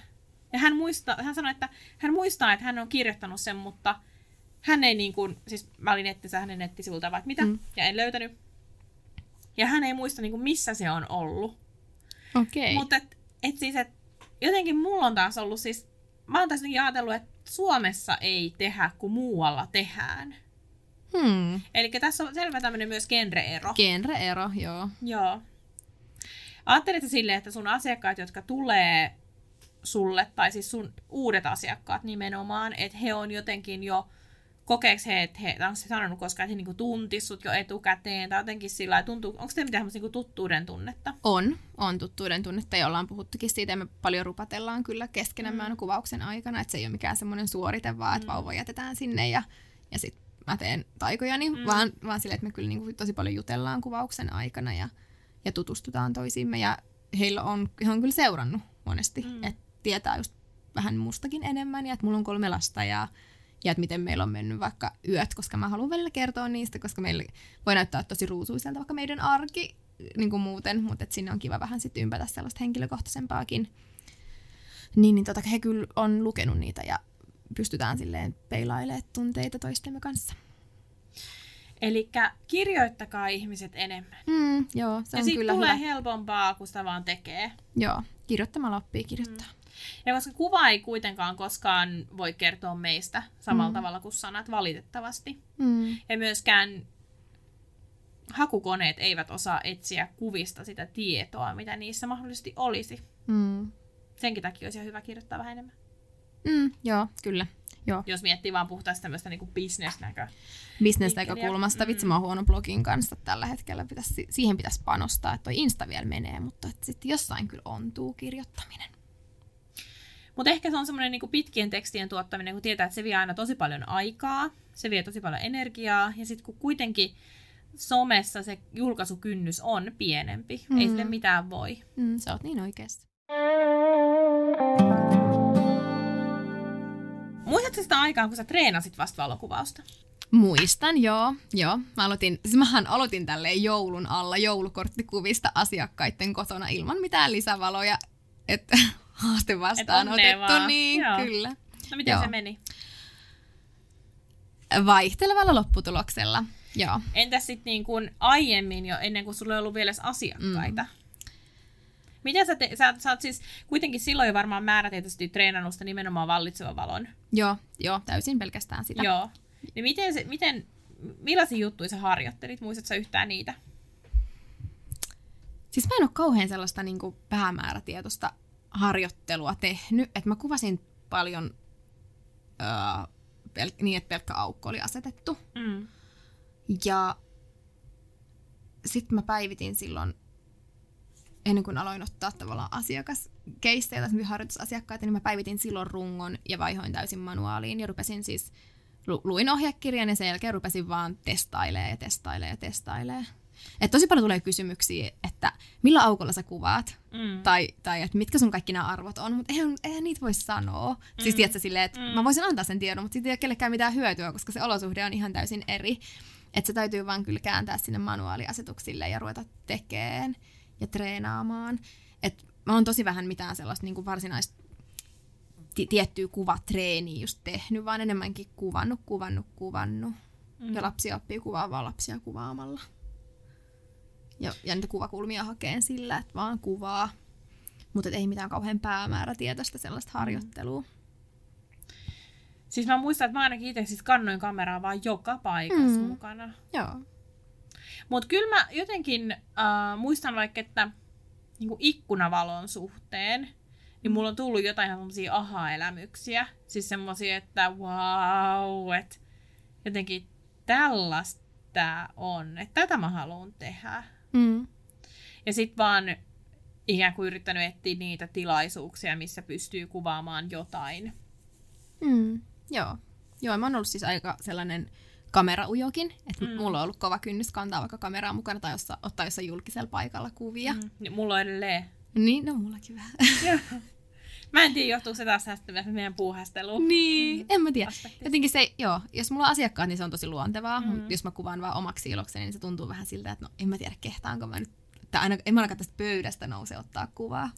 A: Ja hän, muista, hän sanoi, että hän muistaa, että hän on kirjoittanut sen, mutta hän ei niin kuin, siis mä olin nettissä hänen nettisivulta vaikka mitä, mm. Ja en löytänyt. Ja hän ei muista niin kuin missä se on ollut.
B: Okei.
A: Mutta et, et siis, et, jotenkin mulla on taas ollut siis, mä oon taas ajatellut, että Suomessa ei tehdä, kun muualla tehdään.
B: Hmm.
A: Eli tässä on selvä tämmöinen myös genre-ero.
B: Genre-ero, joo.
A: Joo. Ajatteletko silleen, että sun asiakkaat, jotka tulee sulle, tai siis sun uudet asiakkaat nimenomaan, että he on jotenkin jo, kokeeks he, että he, onko se sanonut koskaan, että he niinku tuntis sut jo etukäteen, tai jotenkin sillä lailla tuntuu, onko teillä mitään niinku tuttuuden tunnetta?
B: On, on tuttuuden tunnetta ja ollaan puhuttukin siitä ja me paljon rupatellaan kyllä keskenämme
A: Mm.
B: kuvauksen aikana, että se ei ole mikään semmoinen suorite vaan, että
A: Mm.
B: vauva jätetään sinne ja, ja sitten mä teen taikojani,
A: Mm.
B: mm. vaan, vaan sille, että me kyllä niin kuin tosi paljon jutellaan kuvauksen aikana ja, ja tutustutaan toisiimme ja heillä on, he on kyllä seurannut monesti,
A: mm.
B: että tietää just vähän mustakin enemmän ja että mulla on kolme lasta ja ja että miten meillä on mennyt vaikka yöt, koska mä haluan välillä kertoa niistä, koska meillä voi näyttää tosi ruusuiselta vaikka meidän arki niin kuin muuten, mutta et sinne on kiva vähän sitten ympätä sellaista henkilökohtaisempaakin. Niin, niin tota, he kyllä on lukenut niitä ja pystytään silleen peilailemaan tunteita toistemme kanssa.
A: Eli kirjoittakaa ihmiset enemmän.
B: Mm, joo, se
A: ja
B: on kyllä
A: tulee
B: hyvä.
A: helpompaa, kun sitä vaan tekee.
B: Joo, kirjoittamalla oppii kirjoittaa.
A: Ja koska kuva ei kuitenkaan koskaan voi kertoa meistä samalla
B: Mm.
A: tavalla kuin sanat, valitettavasti.
B: Mm.
A: Ja myöskään hakukoneet eivät osaa etsiä kuvista sitä tietoa, mitä niissä mahdollisesti olisi.
B: Mm.
A: Senkin takia olisi hyvä kirjoittaa vähän enemmän.
B: Mm, joo, kyllä. Joo.
A: Jos miettii vaan puhtaasti tämmöistä niin bisnesnäkö.
B: Bisnesnäkökulmasta,
A: Mm.
B: vitsi mä oon huono blogin kanssa tällä hetkellä. Pitäisi, siihen pitäisi panostaa, että toi Insta vielä menee, mutta että sitten jossain kyllä ontuu kirjoittaminen.
A: Mutta ehkä se on semmoinen niin pitkien tekstien tuottaminen, kun tietää, että se vie aina tosi paljon aikaa, se vie tosi paljon energiaa, ja sitten kun kuitenkin somessa se julkaisukynnys on pienempi, mm. ei
B: Mm.
A: sille mitään voi.
B: Mm, sä oot niin oikeassa.
A: Muistatko sitä aikaa, kun sä treenasit vasta valokuvausta?
B: Muistan, joo. joo. Mä aloitin, siis mähän aloitin tälleen joulun alla joulukorttikuvista asiakkaiden kotona ilman mitään lisävaloja, että haaste vastaan
A: Et
B: otettu,
A: vaan.
B: niin
A: Joo.
B: kyllä.
A: No miten
B: Joo.
A: se meni?
B: Vaihtelevalla lopputuloksella, joo.
A: Entäs sitten niin kuin aiemmin jo, ennen kuin sulla ei ollut vielä asiakkaita? Mm. Miten sä, te, sä, sä oot siis kuitenkin silloin jo varmaan määrätietoisesti treenannut sitä nimenomaan vallitsevan valon.
B: Joo, joo, täysin pelkästään sitä.
A: Joo. Niin miten, se, miten, millaisia juttuja sä harjoittelit? Muistatko sä yhtään niitä?
B: Siis mä en ole kauhean sellaista niin kuin päämäärätietoista harjoittelua tehnyt, että mä kuvasin paljon öö, pel- niin, että pelkkä aukko oli asetettu.
A: Mm.
B: Ja sitten mä päivitin silloin, ennen kuin aloin ottaa tavallaan asiakaskeissejä tai harjoitusasiakkaita, niin mä päivitin silloin rungon ja vaihoin täysin manuaaliin ja rupesin siis, lu- luin ohjekirjan ja sen jälkeen rupesin vaan testailee ja testailee ja testailee. Et tosi paljon tulee kysymyksiä, että millä aukolla sä kuvaat,
A: Mm.
B: tai, tai että mitkä sun kaikki nämä arvot on, mutta eihän, eihän niitä voi sanoa. Mm. Siis tiedätkö silleen, että
A: mm.
B: mä voisin antaa sen tiedon, mutta siitä ei ole kellekään mitään hyötyä, koska se olosuhde on ihan täysin eri. Että se täytyy vaan kyllä kääntää sinne manuaaliasetuksille ja ruveta tekemään ja treenaamaan. Et mä oon tosi vähän mitään sellaista niin varsinaista ti- tiettyä kuvatreeniä just tehnyt, vaan enemmänkin kuvannut, kuvannut, kuvannut.
A: Mm.
B: Ja lapsi oppii kuvaamaan lapsia kuvaamalla. Ja, ja niitä kuvakulmia hakeen sillä, että vaan kuvaa. Mutta ei mitään kauhean päämäärätietoista sellaista harjoittelua.
A: Siis mä muistan, että mä ainakin itse siis kannoin kameraa vaan joka paikassa mm.
B: Mm.
A: mukana.
B: Joo.
A: Mutta kyllä mä jotenkin äh, muistan vaikka, että niinku ikkunavalon suhteen, niin mulla on tullut jotain ihan semmosia aha-elämyksiä. Siis semmosia, että wow, että jotenkin tällaista on, että tätä mä haluan tehdä.
B: Mm.
A: Ja sit vaan ikään kuin yrittänyt etsiä niitä tilaisuuksia, missä pystyy kuvaamaan jotain.
B: Mm. Joo. Joo, mä oon ollut siis aika sellainen kameraujokin, että
A: Mm.
B: mm. mulla on ollut kova kynnys kantaa vaikka kameraa mukana tai jossa, ottaa jossain julkisella paikalla kuvia. Mm.
A: Mm. Niin Mulla on edelleen.
B: Niin, no mullakin vähän.
A: Mä en tiedä, johtuuko se taas meidän puuhasteluun.
B: niin, en mä tiedä.
A: Aspektista.
B: Jotenkin se, joo, jos mulla on asiakkaat, niin se on tosi luontevaa.
A: Mm.
B: Mm. Jos mä kuvaan vaan omaksi ilokseni, niin se tuntuu vähän siltä, että no en mä tiedä kehtaanko mä nyt, tai aina, en mä ainakaan tästä pöydästä nouse ottaa kuvaa.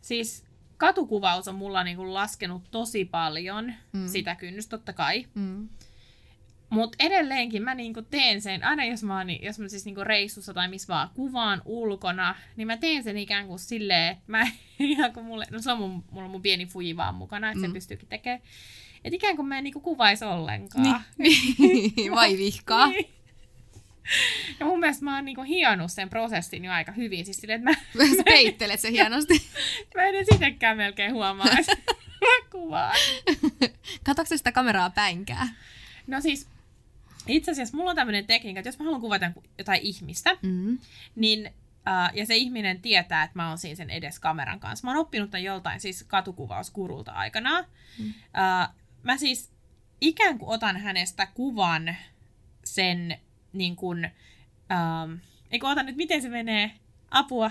A: Siis katukuvaus on mulla niinku laskenut tosi paljon mm. Sitä kynnystä, totta kai.
B: Mm.
A: Mutta edelleenkin mä niinku teen sen, aina jos mä, oon, jos mä siis niinku reissussa tai missä vaan kuvaan ulkona, niin mä teen sen ikään kuin silleen, että mä ihan kuin mulle, no se on mun, mulla on mun pieni fuji vaan mukana, että mm. se pystyykin tekemään. Että ikään kuin mä en niinku kuvaisi ollenkaan.
B: Niin, vai vihkaa.
A: Niin. Ja mun mielestä mä oon niinku hionnut sen prosessin jo aika hyvin. Siis silleen, että mä,
B: Sä peittelet se hienosti.
A: mä en edes itsekään melkein huomaa, että mä kuvaan.
B: Katokse sitä kameraa päinkää?
A: No siis, itse asiassa mulla on tämmöinen tekniikka, että jos mä haluan kuvata jotain ihmistä,
B: Mm.
A: niin, äh, ja se ihminen tietää, että mä oon siinä sen edes kameran kanssa. Mä oon oppinut tämän joltain siis katukuvauskurulta aikanaan.
B: Mm.
A: Äh, mä siis ikään kuin otan hänestä kuvan sen niin kuin, ähm, eikö ota nyt, miten se menee? Apua.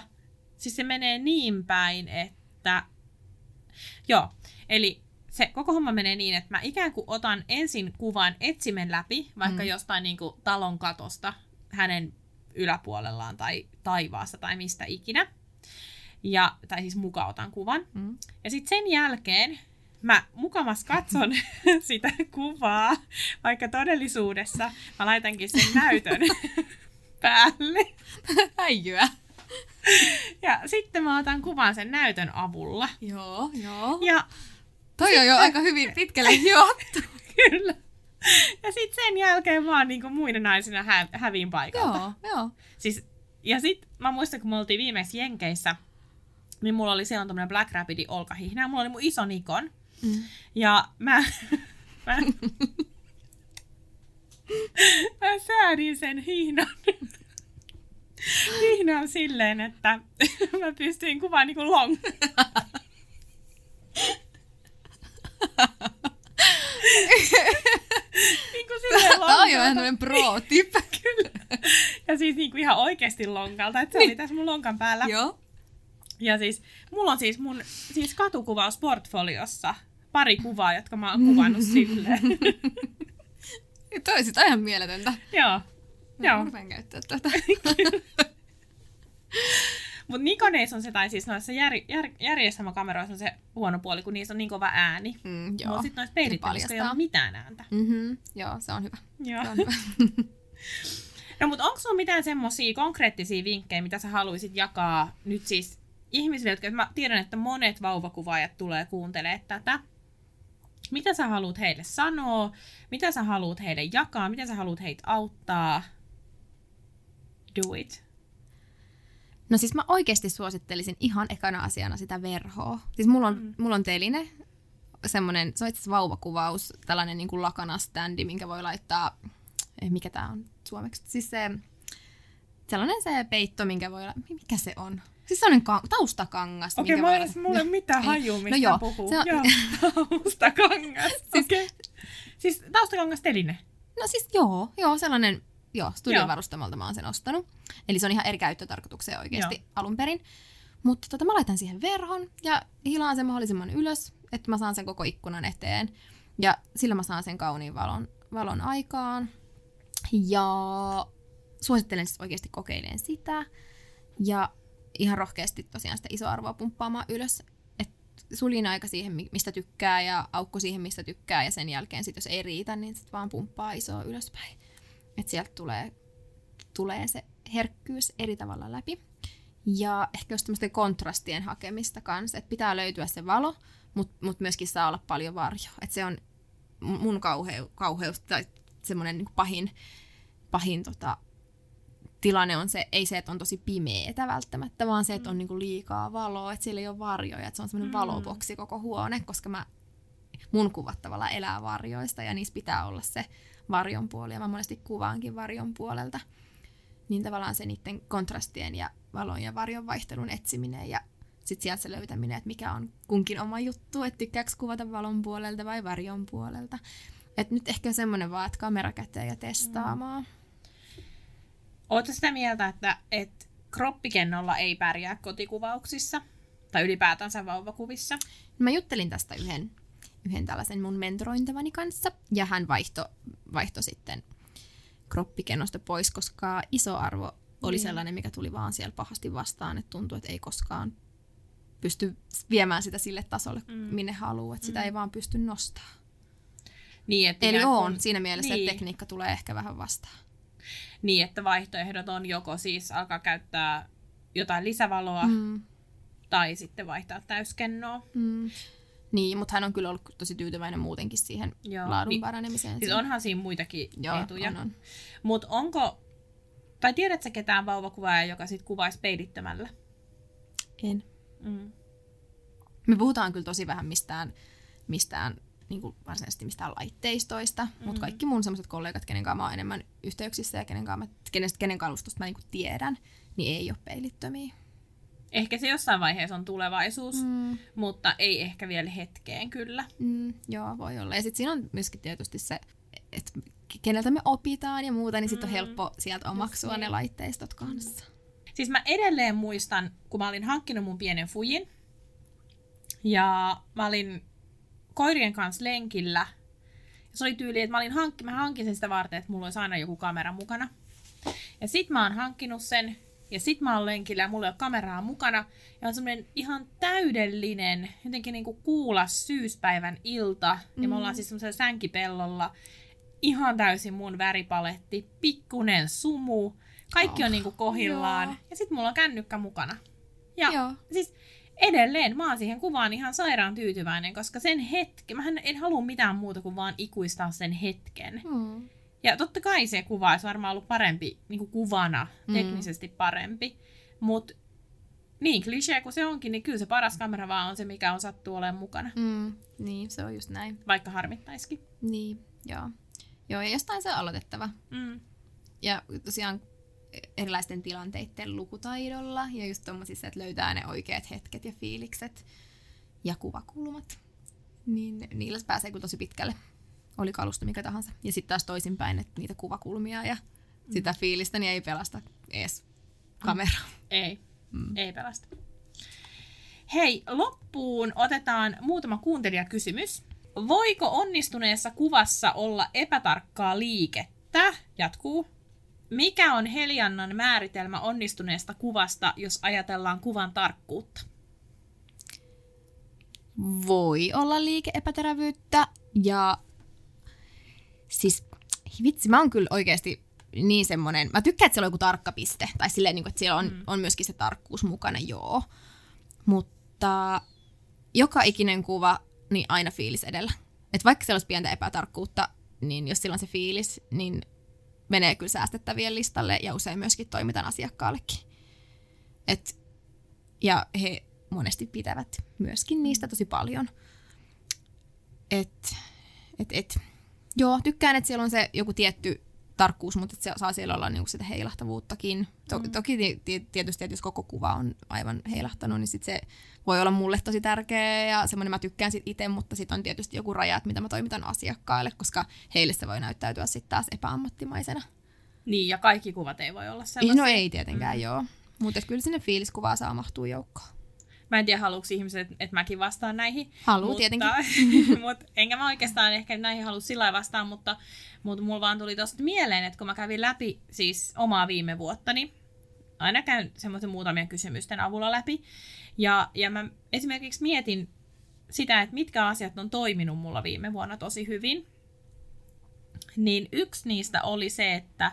A: Siis se menee niin päin, että... Joo, eli se koko homma menee niin, että mä ikään kuin otan ensin kuvan etsimen läpi, vaikka mm. Jostain niin kuin talon katosta hänen yläpuolellaan tai taivaassa tai mistä ikinä. Ja, tai siis muka otan kuvan.
B: Mm.
A: Ja sitten sen jälkeen mä mukamas katson sitä kuvaa, vaikka todellisuudessa mä laitankin sen näytön päälle.
B: Häijyä.
A: Ja sitten mä otan kuvan sen näytön avulla.
B: Joo, joo.
A: Ja
B: Toi on jo aika hyvin pitkälle juottu.
A: kyllä. ja sitten sen jälkeen vaan niinku muiden naisina hä- häviin paikalta.
B: Joo, joo.
A: Siis, ja sitten mä muistan, kun me oltiin viimeksi Jenkeissä, niin mulla oli silloin tämmönen Black Rapidi olkahihna, ja mulla oli mun iso Nikon.
B: Mm.
A: Ja mä, mä, mä säädin sen hihnan, hihnan silleen, että mä pystyin kuvaan niinku long. niinku silleen
B: Tämä on jo
A: lonkalta.
B: vähän pro tip.
A: Kyllä. Ja siis niinku ihan oikeasti lonkalta, että se oli tässä mun lonkan päällä.
B: Joo.
A: Ja siis, mulla on siis mun siis katukuvaus portfoliossa pari kuvaa, jotka mä oon kuvannut silleen.
B: Toi sit ihan mieletöntä.
A: Joo.
B: Mä
A: Joo.
B: rupean käyttää tätä.
A: Mutta Nikoneissa on se, tai siis noissa jär, jär, järjestelmäkameroissa on se huono puoli, kun niissä on niin kova ääni.
B: Mm,
A: Mutta
B: joo.
A: sitten noissa peilittelyssä ei ole mitään ääntä.
B: Mm-hmm. Joo, se on hyvä.
A: Joo.
B: Se on hyvä.
A: No mutta onko sulla mitään semmoisia konkreettisia vinkkejä, mitä sä haluaisit jakaa nyt siis ihmisille, jotka mä tiedän, että monet vauvakuvaajat tulee kuuntelemaan tätä. Mitä sä haluat heille sanoa? Mitä sä haluat heille jakaa? Mitä sä haluat heitä auttaa? Do it.
B: No siis mä oikeasti suosittelisin ihan ekana asiana sitä verhoa. Siis mulla on,
A: Mm.
B: mulla on teline, semmonen, se on itse vauvakuvaus, tällainen niin kuin lakana-standi, minkä voi laittaa, eh, mikä tää on suomeksi, siis se, sellainen se peitto, minkä voi, mikä se on? Siis sellainen ka- taustakangas,
A: Okei,
B: minkä
A: mä en mulla ei ole mitään
B: Ei.
A: hajua, mistä
B: No joo,
A: puhuu.
B: se on-
A: Joo, taustakangas.
B: Siis-
A: Okei. Siis taustakangas teline.
B: No siis joo, joo sellainen, joo, studiovarustamolta mä oon sen ostanut. Eli se on ihan eri käyttötarkoitukseen oikeasti
A: Joo.
B: alun perin. Mutta tota, mä laitan siihen verhon ja hilaan sen mahdollisimman ylös, että mä saan sen koko ikkunan eteen. Ja sillä mä saan sen kauniin valon, valon aikaan. Ja suosittelen siis oikeasti kokeileen sitä. Ja ihan rohkeasti tosiaan sitä isoarvoa pumppaamaan ylös. Et suljin aika siihen, mi- mistä tykkää ja aukko siihen, mistä tykkää. Ja sen jälkeen sit, jos ei riitä, niin sit vaan pumppaa isoa ylöspäin. Että sieltä tulee, tulee se herkkyys eri tavalla läpi. Ja ehkä just tämmöisten kontrastien hakemista kanssa, että pitää löytyä se valo, mutta mut myöskin saa olla paljon varjoa. Että se on mun kauheu, kauheus tai semmoinen niin pahin, pahin tota, tilanne on se, ei se, että on tosi pimeetä välttämättä, vaan se, että on niinku liikaa valoa, että siellä ei ole varjoja, että se on semmoinen
A: Mm.
B: valoboksi koko huone, koska mä, mun kuvat tavallaan elää varjoista ja niissä pitää olla se varjon puoli ja mä monesti kuvaankin varjon puolelta. Niin tavallaan se niiden kontrastien ja valon ja varjon vaihtelun etsiminen ja sitten sieltä se löytäminen, että mikä on kunkin oma juttu, että tykkääkö kuvata valon puolelta vai varjon puolelta. Et nyt ehkä semmoinen vaan, että kamera käteen ja testaamaan.
A: Oletko sitä mieltä, että, että kroppikennolla ei pärjää kotikuvauksissa? Tai ylipäätänsä vauvakuvissa?
B: Mä juttelin tästä yhden, yhden tällaisen mun mentorointavani kanssa, ja hän vaihto, vaihto sitten kroppikennosta pois, koska iso arvo oli
A: Niin.
B: sellainen, mikä tuli vaan siellä pahasti vastaan, että tuntui, että ei koskaan pysty viemään sitä sille tasolle,
A: Mm.
B: mm. minne haluaa, että sitä
A: Mm.
B: ei vaan pysty nostamaan.
A: Niin, että
B: Eli on siinä mielessä,
A: niin.
B: että tekniikka tulee ehkä vähän vastaan.
A: Niin, että vaihtoehdot on joko siis alkaa käyttää jotain lisävaloa mm. Tai sitten vaihtaa täyskennoa.
B: Mm. Niin, mutta hän on kyllä ollut tosi tyytyväinen muutenkin siihen
A: Joo,
B: laadun
A: niin-
B: paranemiseen.
A: Siis onhan siinä muitakin
B: Joo,
A: etuja.
B: on, on.
A: Mutta onko, tai tiedätkö ketään vauvakuvaaja, joka sit kuvaisi peilittömällä?
B: En.
A: Mm.
B: Me puhutaan kyllä tosi vähän mistään, mistään niin kuin varsinaisesti mistään laitteistoista, mm.
A: Mm.
B: mutta kaikki mun semmoiset kollegat, kenen kanssa mä oon enemmän yhteyksissä ja kenen, kanssa mä, kenen, kenen kalustosta mä niin kuin tiedän, niin ei ole peilittömiä.
A: Ehkä se jossain vaiheessa on tulevaisuus, mm. Mutta ei ehkä vielä hetkeen kyllä.
B: Mm, joo, voi olla. Ja sitten siinä on myöskin tietysti se, että keneltä me opitaan ja muuta, niin sitten
A: Mm.
B: on helppo sieltä omaksua
A: niin.
B: ne laitteistot kanssa.
A: Siis mä edelleen muistan, kun mä olin hankkinut mun pienen fujin. Ja mä olin koirien kanssa lenkillä. Ja se oli tyyli, että mä, olin hankki, mä hankin sen sitä varten, että mulla olisi aina joku kamera mukana. Ja sit mä oon hankkinut sen. Ja sit mä oon lenkillä ja mulla ei ole kameraa mukana. Ja on semmonen ihan täydellinen, jotenkin niinku kuulas syyspäivän ilta. Ja me
B: Mm.
A: ollaan siis semmoisella sänkipellolla. Ihan täysin mun väripaletti, pikkunen sumu. Kaikki on
B: Oh,
A: niinku kohillaan.
B: joo.
A: Ja sit mulla on kännykkä mukana. Ja
B: Joo.
A: siis edelleen mä oon siihen kuvaan ihan sairaan tyytyväinen, koska sen hetken, mä en halua mitään muuta kuin vaan ikuistaa sen hetken.
B: Mm.
A: Ja totta kai se kuva olisi varmaan ollut parempi, niin kuin kuvana,
B: Mm.
A: teknisesti parempi. Mutta niin klisee kuin se onkin, niin kyllä se paras kamera vaan on se, mikä on sattuu olemaan mukana.
B: Mm. Niin, se on just näin.
A: Vaikka harmittaisikin.
B: Niin, joo. Joo, ja jostain se on aloitettava.
A: Mm.
B: Ja tosiaan erilaisten tilanteiden lukutaidolla ja just tommosissa, että löytää ne oikeat hetket ja fiilikset ja kuvakulmat. Niin niillä pääsee kyllä tosi pitkälle. Oli kalusta mikä tahansa. Ja sitten taas toisinpäin, että niitä kuvakulmia ja sitä fiilistä niin ei pelasta edes kamera.
A: Ei,
B: Mm.
A: ei pelasta. Hei, loppuun otetaan muutama kuuntelijakysymys. Voiko onnistuneessa kuvassa olla epätarkkaa liikettä? Jatkuu. Mikä on Heliannan määritelmä onnistuneesta kuvasta, jos ajatellaan kuvan tarkkuutta?
B: Voi olla liike-epäterävyyttä ja siis vitsi, mä oon kyllä oikeasti niin semmonen, mä tykkään, että siellä on joku tarkka piste, tai silleen, niin kuin, että siellä on, mm. on myöskin se tarkkuus mukana, joo. Mutta joka ikinen kuva, niin aina fiilis edellä. Et vaikka siellä olisi pientä epätarkkuutta, niin jos silloin se fiilis, niin menee kyllä säästettävien listalle ja usein myöskin toimitan asiakkaallekin. Et, ja he monesti pitävät myöskin niistä tosi paljon. Et, et, et. Joo, tykkään, että siellä on se joku tietty tarkkuus, mutta se saa siellä olla niinku sitä heilahtavuuttakin. To-
A: Mm.
B: Toki ti- ti- tietysti, että jos koko kuva on aivan heilahtanut, niin sit se voi olla mulle tosi tärkeä ja semmoinen mä tykkään sit itse, mutta sitten on tietysti joku raja, että mitä mä toimitan asiakkaille, koska heille se voi näyttäytyä sitten taas epäammattimaisena.
A: Niin, ja kaikki kuvat ei voi olla sellaisia.
B: No ei tietenkään, mm. joo. Mutta kyllä sinne fiiliskuvaa saa mahtuu joukkoon.
A: Mä en tiedä, haluuks ihmiset, että mäkin vastaan näihin.
B: Haluu
A: mutta,
B: tietenkin.
A: mut, enkä mä oikeastaan ehkä näihin halua sillä lailla vastaan, mutta, mutta mulla vaan tuli tosta mieleen, että kun mä kävin läpi siis omaa viime vuottani, aina käyn semmoisen muutamien kysymysten avulla läpi, ja, ja mä esimerkiksi mietin sitä, että mitkä asiat on toiminut mulla viime vuonna tosi hyvin, niin yksi niistä oli se, että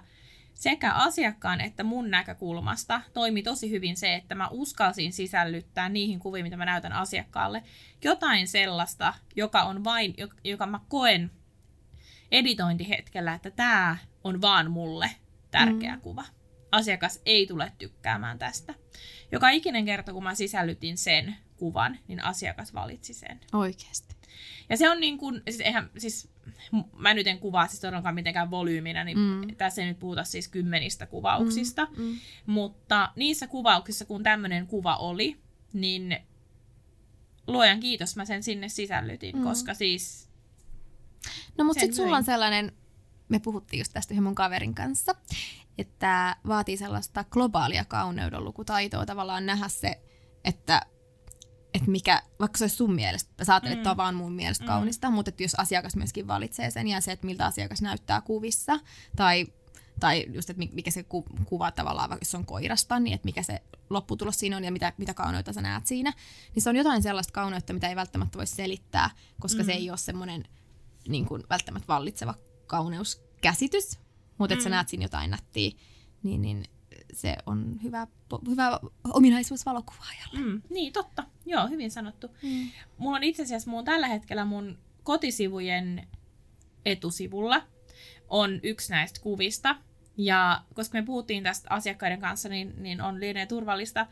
A: sekä asiakkaan että mun näkökulmasta toimi tosi hyvin se, että mä uskalsin sisällyttää niihin kuviin, mitä mä näytän asiakkaalle, jotain sellaista, joka on vain, joka- mä koen editointihetkellä, että tämä on vaan mulle tärkeä mm. kuva. Asiakas ei tule tykkäämään tästä. Joka ikinen kerta, kun mä sisällytin sen kuvan, niin asiakas valitsi sen.
B: Oikeasti.
A: Ja se on niin kuin, siis eihän, siis mä nyt en kuvaa siis todellakaan mitenkään volyyminä, niin
B: Mm.
A: tässä ei nyt puhuta siis kymmenistä kuvauksista,
B: Mm, mm.
A: mutta niissä kuvauksissa, kun tämmöinen kuva oli, niin luojan kiitos mä sen sinne sisällytin,
B: Mm.
A: koska siis,
B: No mutta sitten sulla on sellainen, me puhuttiin just tästä yhden mun kaverin kanssa, että vaatii sellaista globaalia kauneuden lukutaitoa tavallaan nähdä se, että että mikä, vaikka se olisi sun mielestä, sä ajattelet, että
A: Mm.
B: tämä on vaan mun mielestä
A: Mm.
B: kaunista, mutta että jos asiakas myöskin valitsee sen ja se, että miltä asiakas näyttää kuvissa, tai, tai just, että mi- mikä se ku, kuva tavallaan, vaikka jos se on koirasta, niin että mikä se lopputulos siinä on ja mitä, mitä kauneutta sä näet siinä, niin se on jotain sellaista kauneutta, mitä ei välttämättä voi selittää, koska mm. se
A: Mm.
B: ei ole semmoinen niin kuin välttämättä vallitseva kauneuskäsitys, mutta että sä
A: Mm.
B: näet siinä jotain nättiä, niin, niin se on hyvä, hyvä ominaisuus valokuvaajalle.
A: mm, niin totta, joo, hyvin sanottu.
B: Mm.
A: Mulla on itse asiassa mun tällä hetkellä mun kotisivujen etusivulla on yksi näistä kuvista. Ja koska me puhuttiin tästä asiakkaiden kanssa, niin, niin on lienee turvallista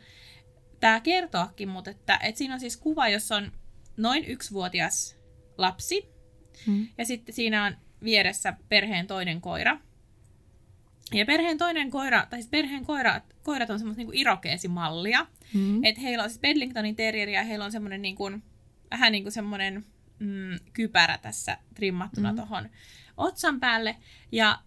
A: tämä kertoakin, mutta että, että siinä on siis kuva, jossa on noin yksivuotias lapsi
B: Mm.
A: ja sitten siinä on vieressä perheen toinen koira. Ja perheen toinen koira, tai siis perheen koirat, koirat on semmoista niinku irokeesimallia.
B: Mm.
A: Et heillä on siis Bedlingtonin terrieri ja heillä on semmoinen niin kuin, vähän niin kuin semmoinen mm, kypärä tässä trimmattuna
B: Mm.
A: mm. tuohon otsan päälle. Ja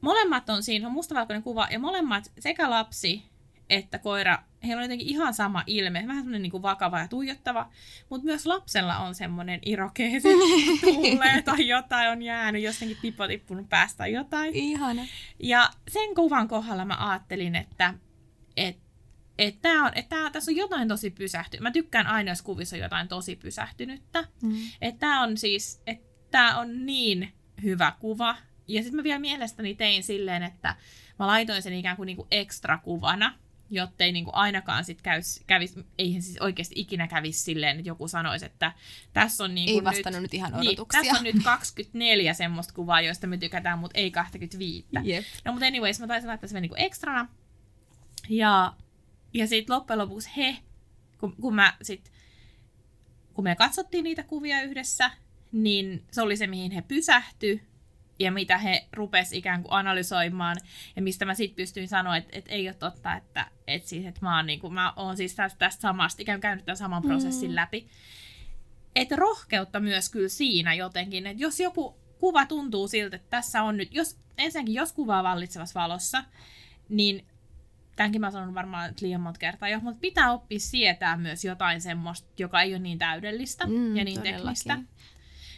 A: molemmat on siinä, on mustavalkoinen kuva, ja molemmat, sekä lapsi että koira, heillä on jotenkin ihan sama ilme, vähän semmoinen niin kuin vakava ja tuijottava, mutta myös lapsella on semmoinen irokeesi tulee tai jotain on jäänyt, jostakin pipo tippunut päästä tai jotain.
B: Ihana.
A: Ja sen kuvan kohdalla mä ajattelin, että et, et tää on, et tää, tässä on jotain tosi pysähtynyt. Mä tykkään aina, jos kuvissa on jotain tosi pysähtynyttä.
B: Mm.
A: Että tää on siis, että tää on niin hyvä kuva. Ja sitten mä vielä mielestäni tein silleen, että mä laitoin sen ikään kuin, niinku ekstra kuvana. Jottei niin kuin ainakaan sit kävis, kävis, eihän siis oikeasti ikinä kävisi silleen, että joku sanoisi, että tässä on niin kuin
B: Ei vastannut nyt, ihan odotuksia.
A: Niin, tässä on nyt 24 semmoista kuvaa, joista me tykätään, mutta ei 25.
B: Jep.
A: No mutta anyways, mä taisin laittaa sen niin kuin ekstrana. Ja, ja sitten loppujen lopuksi he, kun, kun mä sit, kun me katsottiin niitä kuvia yhdessä, niin se oli se, mihin he pysähtyi ja mitä he rupes ikään kuin analysoimaan, ja mistä mä sitten pystyin sanoa, että, että ei ole totta, että, että, siis, että mä, oon, niin kuin, mä oon siis tästä, tästä samasta, ikään kuin käynyt tämän saman prosessin mm. läpi. Että rohkeutta myös kyllä siinä jotenkin, että jos joku kuva tuntuu siltä, että tässä on nyt, jos ensinnäkin jos kuvaa vallitsevassa valossa, niin tämänkin mä sanon varmaan liian monta kertaa jo, mutta pitää oppia sietää myös jotain semmoista, joka ei ole niin täydellistä mm, ja niin todellakin. teknistä.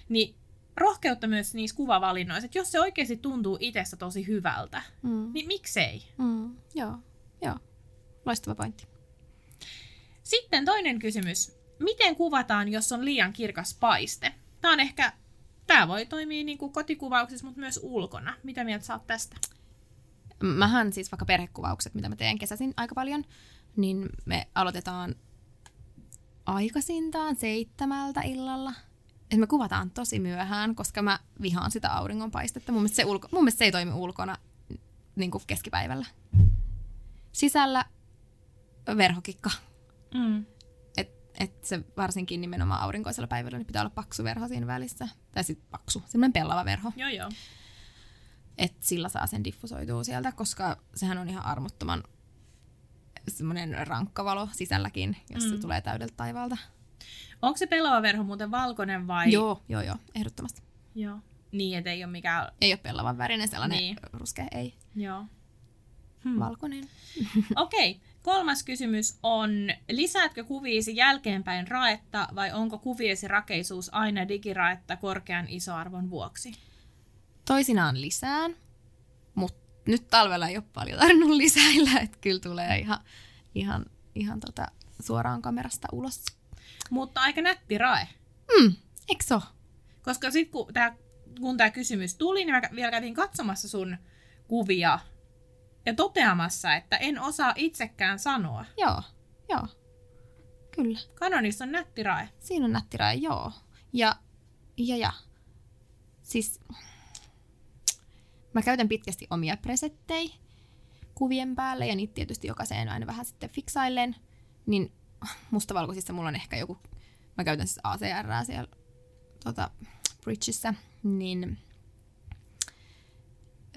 A: Niin rohkeutta myös niissä kuvavalinnoissa, että jos se oikeasti tuntuu itsestä tosi hyvältä, mm. niin miksei?
B: Mm. Joo, joo. Loistava pointti.
A: Sitten toinen kysymys. Miten kuvataan, jos on liian kirkas paiste? Tämä on ehkä, tämä voi toimia niin kuin kotikuvauksessa, mutta myös ulkona. Mitä mieltä saat tästä?
B: Mähän siis vaikka perhekuvaukset, mitä mä teen kesäsin aika paljon, niin me aloitetaan aikaisintaan seitsemältä illalla – että me kuvataan tosi myöhään, koska mä vihaan sitä auringonpaistetta. Mun mielestä se, ulko, mun mielestä se ei toimi ulkona niin kuin keskipäivällä. Sisällä verhokikka. Mm. Et, et se varsinkin nimenomaan aurinkoisella päivällä niin pitää olla paksu verho siinä välissä. Tai sitten paksu, semmoinen pellava verho.
A: Joo, joo.
B: Et sillä saa sen diffusoitua sieltä, koska sehän on ihan armottoman semmoinen rankka valo sisälläkin, jos mm. se tulee täydeltä taivaalta.
A: Onko se pelava verho muuten valkoinen vai?
B: Joo, joo, joo, ehdottomasti.
A: Joo. Niin, että ei ole mikään...
B: Ei ole pelavan värinen sellainen niin. ruskea, ei.
A: Joo.
B: Hmm. Valkoinen.
A: Okei, okay. kolmas kysymys on, lisäätkö kuviisi jälkeenpäin raetta vai onko kuviesi rakeisuus aina digiraetta korkean isoarvon vuoksi?
B: Toisinaan lisään, mutta nyt talvella ei ole paljon tarvinnut lisäillä, että kyllä tulee ihan, ihan, ihan tota suoraan kamerasta ulos.
A: Mutta aika nätti rae.
B: Mm, eikö so?
A: Koska sitten kun tämä kun tämä kysymys tuli, niin mä vielä kävin katsomassa sun kuvia ja toteamassa, että en osaa itsekään sanoa.
B: Joo, joo. Kyllä.
A: Kanonissa on nätti rae.
B: Siinä on nätti rae, joo. Ja, ja, ja. Siis mä käytän pitkästi omia presettejä kuvien päälle ja niitä tietysti jokaiseen aina vähän sitten fiksailen. Niin mustavalkoisissa mulla on ehkä joku, mä käytän siis ACR siellä tota, Bridgeissä, niin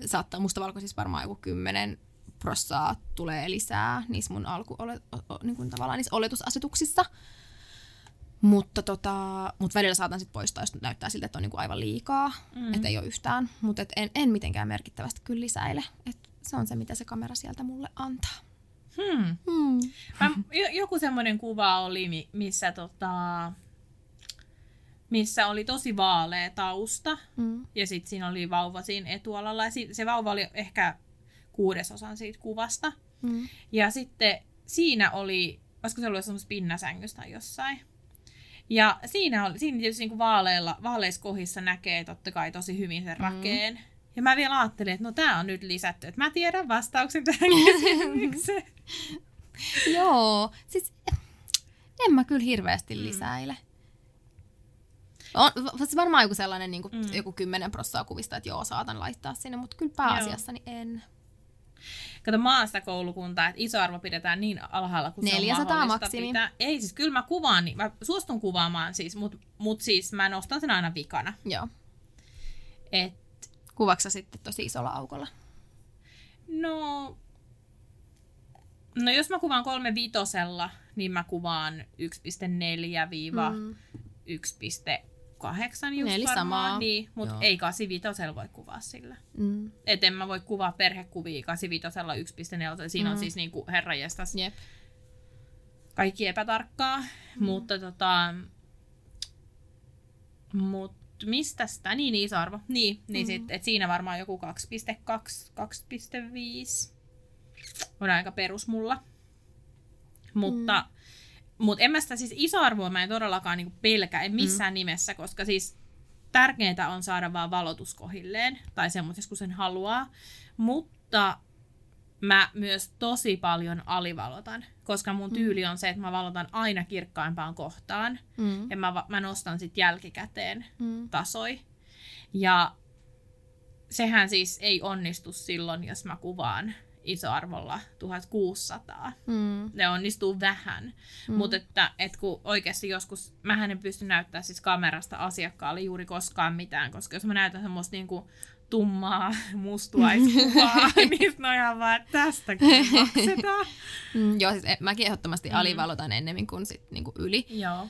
B: saattaa mustavalkoisissa varmaan joku kymmenen prossaa tulee lisää niissä mun alku niin kuin tavallaan niissä oletusasetuksissa. Mutta tota, mut välillä saatan sitten poistaa, jos näyttää siltä, että on niinku aivan liikaa, mm. että ei ole yhtään. Mutta en, en mitenkään merkittävästi kyllä lisäile. Et se on se, mitä se kamera sieltä mulle antaa.
A: Hmm. Hmm. Mä, joku semmoinen kuva oli, missä, tota, missä oli tosi vaalea tausta. Hmm. Ja sitten siinä oli vauva siinä etualalla. Ja se vauva oli ehkä kuudesosan siitä kuvasta. Hmm. Ja sitten siinä oli, olisiko se ollut semmoista pinnasängystä jossain. Ja siinä, oli, siinä tietysti niin kuin vaaleilla, vaaleissa kohdissa näkee totta kai tosi hyvin sen rakeen. Mm. Ja mä vielä ajattelin, että no tää on nyt lisätty, että mä tiedän vastauksen tähän kysymykseen.
B: Joo, siis en mä kyllä hirveästi mm. lisäile. On, siis varmaan joku sellainen niin kuin, mm. joku kymmenen prosenttia kuvista, että joo, saatan laittaa sinne, mutta kyllä pääasiassa niin en.
A: Kato maasta koulukuntaa, että iso arvo pidetään niin alhaalla kuin 400 se on maksimi. Pitää. Ei, siis kyllä mä kuvaan, niin mä suostun kuvaamaan siis, mutta mut siis mä nostan sen aina vikana.
B: Joo.
A: Et
B: Kuvaksa sitten tosi isolla aukolla?
A: No, no jos mä kuvaan kolme vitosella, niin mä kuvaan 1.4-1.8 just Eli varmaan, samaa. Niin, mutta Joo. ei 85 voi kuvaa sillä. Mm. Et en mä voi kuvaa perhekuvia 85 1.4, siinä mm. on siis niinku herranjestas
B: Jep.
A: kaikki epätarkkaa, mm. mutta tota, mut mistä sitä, niin iso arvo, niin, niin mm. sit, et siinä varmaan joku 2.2, 2.5 on aika perus mulla. Mutta, mm. mut en mä sitä siis iso arvoa mä en todellakaan niinku pelkä, en missään mm. nimessä, koska siis tärkeintä on saada vaan valotus kohilleen, tai semmoisessa kun sen haluaa, mutta mä myös tosi paljon alivalotan, koska mun
B: Mm.
A: tyyli on se, että mä valotan aina kirkkaimpaan kohtaan
B: Mm.
A: ja mä, mä nostan sit jälkikäteen
B: Mm.
A: tasoi. Ja sehän siis ei onnistu silloin, jos mä kuvaan isoarvolla 1600.
B: Mm.
A: Ne onnistuu vähän,
B: Mm.
A: mutta että, et kun oikeasti joskus, mähän en pysty näyttämään siis kamerasta asiakkaalle juuri koskaan mitään, koska jos mä näytän semmoista niinku tummaa mustuaiskuvaa, niin sit ne on ihan vaan, että tästäkin maksetaan.
B: Mm, joo, siis eh, mäkin ehdottomasti
A: Mm.
B: alivalotan ennemmin kuin sit niinku yli.
A: Joo.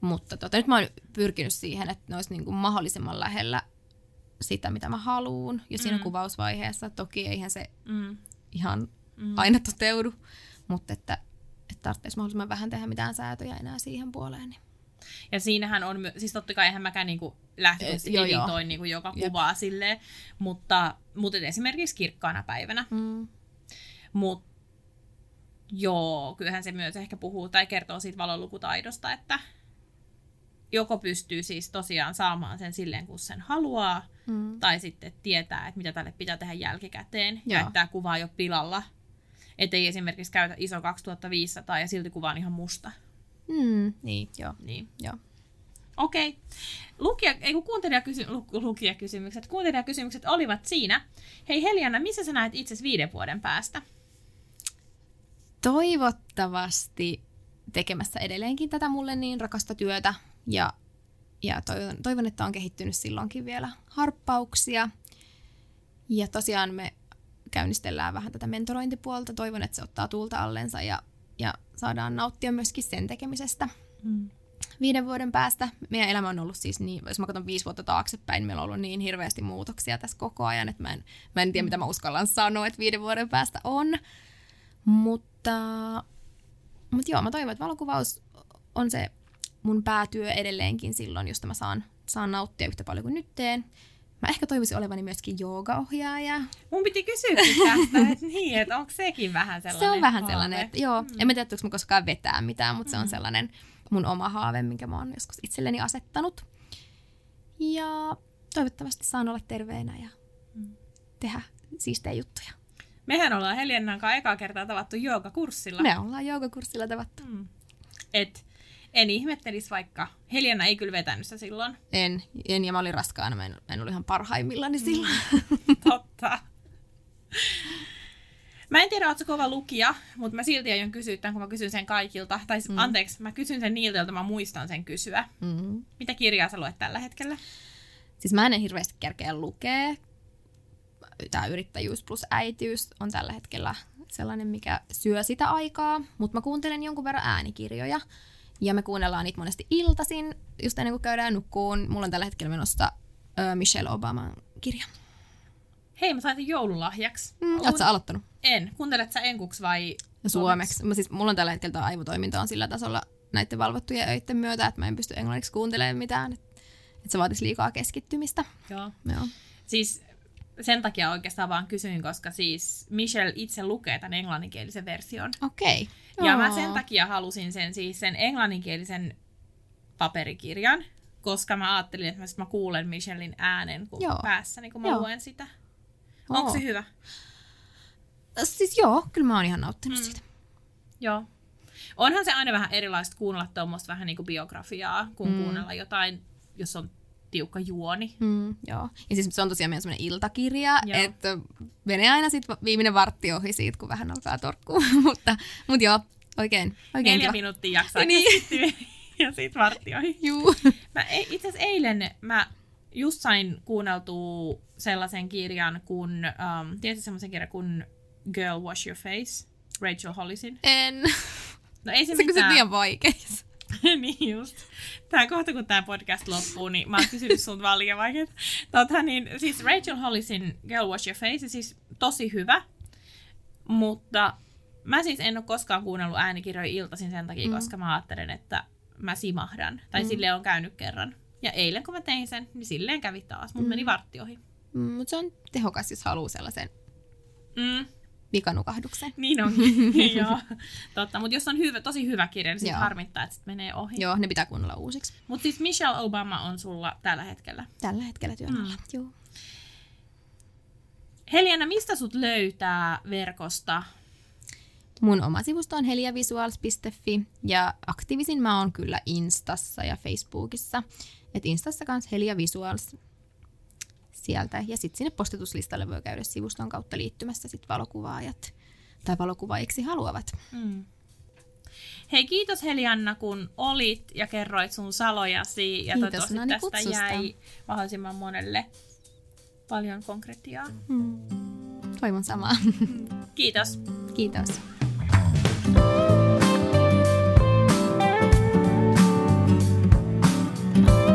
B: Mutta tota, nyt mä oon pyrkinyt siihen, että ne olisi niinku mahdollisimman lähellä sitä, mitä mä haluun. Ja siinä
A: Mm.
B: kuvausvaiheessa toki eihän se
A: Mm.
B: ihan
A: mm.
B: aina toteudu, mutta että, että tarvitsisi mahdollisimman vähän tehdä mitään säätöjä enää siihen puoleen. Niin.
A: Ja siinähän on, my- siis totta kai eihän mäkään niinku lähtökohtaisesti
B: joo.
A: editoin niinku joka
B: Jep.
A: kuvaa silleen, mutta, mutta esimerkiksi kirkkaana päivänä.
B: Mm.
A: Mut joo, kyllähän se myös ehkä puhuu tai kertoo siitä valonlukutaidosta, että joko pystyy siis tosiaan saamaan sen silleen, kun sen haluaa,
B: Mm.
A: tai sitten tietää, että mitä tälle pitää tehdä jälkikäteen, ja
B: Joo.
A: että tämä kuva ei ole pilalla. Että ei esimerkiksi käytä iso 2500 ja silti kuva on ihan musta.
B: Mm. Niin, joo.
A: Niin.
B: joo.
A: Okei. Okay. Lukija, ei kun kuuntelijakysy, lu, lukijakysymykset, kuuntelijakysymykset olivat siinä. Hei Heliana, missä sä näet itse viiden vuoden päästä?
B: Toivottavasti tekemässä edelleenkin tätä mulle niin rakasta työtä ja, ja toivon, toivon, että on kehittynyt silloinkin vielä harppauksia. Ja tosiaan me käynnistellään vähän tätä mentorointipuolta. Toivon, että se ottaa tuulta allensa ja, ja saadaan nauttia myöskin sen tekemisestä.
A: Mm.
B: Viiden vuoden päästä meidän elämä on ollut siis niin, jos mä katson viisi vuotta taaksepäin, meillä on ollut niin hirveästi muutoksia tässä koko ajan, että mä en, mä en tiedä, mitä mä uskallan sanoa, että viiden vuoden päästä on. Mutta, mutta joo, mä toivon, että valokuvaus on se mun päätyö edelleenkin silloin, josta mä saan, saan nauttia yhtä paljon kuin nyt teen. Mä ehkä toivoisin olevani myöskin joogaohjaaja.
A: Mun piti kysyä tästä, että niin, että onko sekin vähän sellainen
B: Se on vähän
A: haave?
B: sellainen, että joo,
A: Mm.
B: en mä tiedä, tuleeko mä koskaan vetää mitään, mutta se on
A: Mm.
B: sellainen mun oma haave, minkä mä oon joskus itselleni asettanut. Ja toivottavasti saan olla terveenä ja
A: Mm.
B: tehdä siistejä juttuja.
A: Mehän ollaan Helianan kanssa ekaa kertaa tavattu joogakurssilla.
B: Me ollaan joogakurssilla tavattu.
A: Mm. Et en ihmettelisi vaikka, Heliana ei kyllä vetänyt sitä silloin.
B: En, en, ja mä olin raskaana, mä en, mä en ollut ihan parhaimmillani silloin.
A: Totta. Mä en tiedä, ootko kova lukija, mutta mä silti aion kysyä tämän, kun mä kysyn sen kaikilta. Tai mm.
B: Mm.
A: anteeksi, mä kysyn sen niiltä, joilta mä muistan sen kysyä.
B: Mm.
A: Mitä kirjaa sä luet tällä hetkellä?
B: Siis mä en hirveästi kerkeä lukea. Tämä yrittäjyys plus äitiys on tällä hetkellä sellainen, mikä syö sitä aikaa, mutta mä kuuntelen jonkun verran äänikirjoja. Ja me kuunnellaan niitä monesti iltaisin, just ennen kuin käydään nukkuun. Mulla on tällä hetkellä menossa ö, Michelle Obaman kirja.
A: Hei, mä saisin joululahjaksi.
B: Mm, Oot sä aloittanut?
A: En. Kuuntelet sä enkuksi vai
B: Suomeksi. Mä siis, mulla on tällä hetkellä aivotoiminta on sillä tasolla näiden valvottujen öiden myötä, että mä en pysty englanniksi kuuntelemaan mitään. Että et se vaatisi liikaa keskittymistä.
A: Joo.
B: Joo.
A: Siis sen takia oikeastaan vaan kysyin, koska siis Michelle itse lukee tämän englanninkielisen version.
B: Okei.
A: Ja mä sen takia halusin sen siis sen englanninkielisen paperikirjan, koska mä ajattelin, että mä, sit mä kuulen Michellin äänen kun
B: Joo.
A: päässäni, kun mä
B: Joo.
A: luen sitä. Onko se hyvä?
B: Siis joo, kyllä mä oon ihan nauttinut
A: Mm.
B: siitä.
A: Joo. Onhan se aina vähän erilaista kuunnella tuommoista vähän niin kuin biografiaa, kuin mm.
B: Mm.
A: kuunnella jotain, jos on tiukka juoni.
B: Mm, joo. Ja siis se on tosiaan meidän semmoinen iltakirja,
A: Joo.
B: että menee aina sit viimeinen vartti ohi siitä, kun vähän alkaa torkkua. mutta, mutta joo, oikein, oikein
A: Neljä
B: kiva.
A: minuuttia jaksaa
B: Niin.
A: keskittyä ja sit vartti ohi.
B: Juu.
A: Mä itse asiassa eilen mä just sain kuunneltua sellaisen kirjan kuin, um, tiedätkö semmoisen kirjan kuin Girl Wash Your Face, Rachel Hollisin.
B: En.
A: No ei se,
B: Se
A: mitään.
B: liian vaikeissa.
A: niin just. Tää kohta kun tämä podcast loppuu, niin mä oon kysynyt sulta vaan liian vaikeita. Tota, niin, siis Rachel Hollisin Girl Wash Your Face, siis tosi hyvä, mutta mä siis en ole koskaan kuunnellut äänikirjoja iltaisin sen takia,
B: Mm.
A: koska mä ajattelen, että mä simahdan. Tai
B: Mm.
A: silleen on käynyt kerran. Ja eilen kun mä tein sen, niin silleen kävi taas, mutta
B: mm.
A: meni vartti ohi.
B: Mm, mutta se on tehokas, jos haluaa sellaisen
A: Mm,
B: vikanukahduksen.
A: niin on. Joo. Totta, mutta jos on hyvä, tosi hyvä kirja, niin sit
B: Joo.
A: harmittaa, että sit menee ohi.
B: Joo, ne pitää kuunnella uusiksi.
A: Mutta siis Michelle Obama on sulla tällä hetkellä.
B: Tällä hetkellä työn
A: Mm.
B: alla. Joo.
A: Heliana, mistä sut löytää verkosta?
B: Mun oma sivusto on heliavisuals.fi ja aktiivisin mä oon kyllä Instassa ja Facebookissa. Et Instassa kans Helia Visuals sieltä. Ja sitten sinne postituslistalle voi käydä sivuston kautta liittymässä sit valokuvaajat tai valokuvaiksi haluavat. Mm.
A: Hei, kiitos Helianna, kun olit ja kerroit sun salojasi. Ja
B: kiitos
A: tosi
B: Nani no niin,
A: tästä
B: kutsusta.
A: jäi mahdollisimman monelle paljon konkretiaa.
B: Mm. Toivon samaa.
A: Kiitos.
B: Kiitos. thank you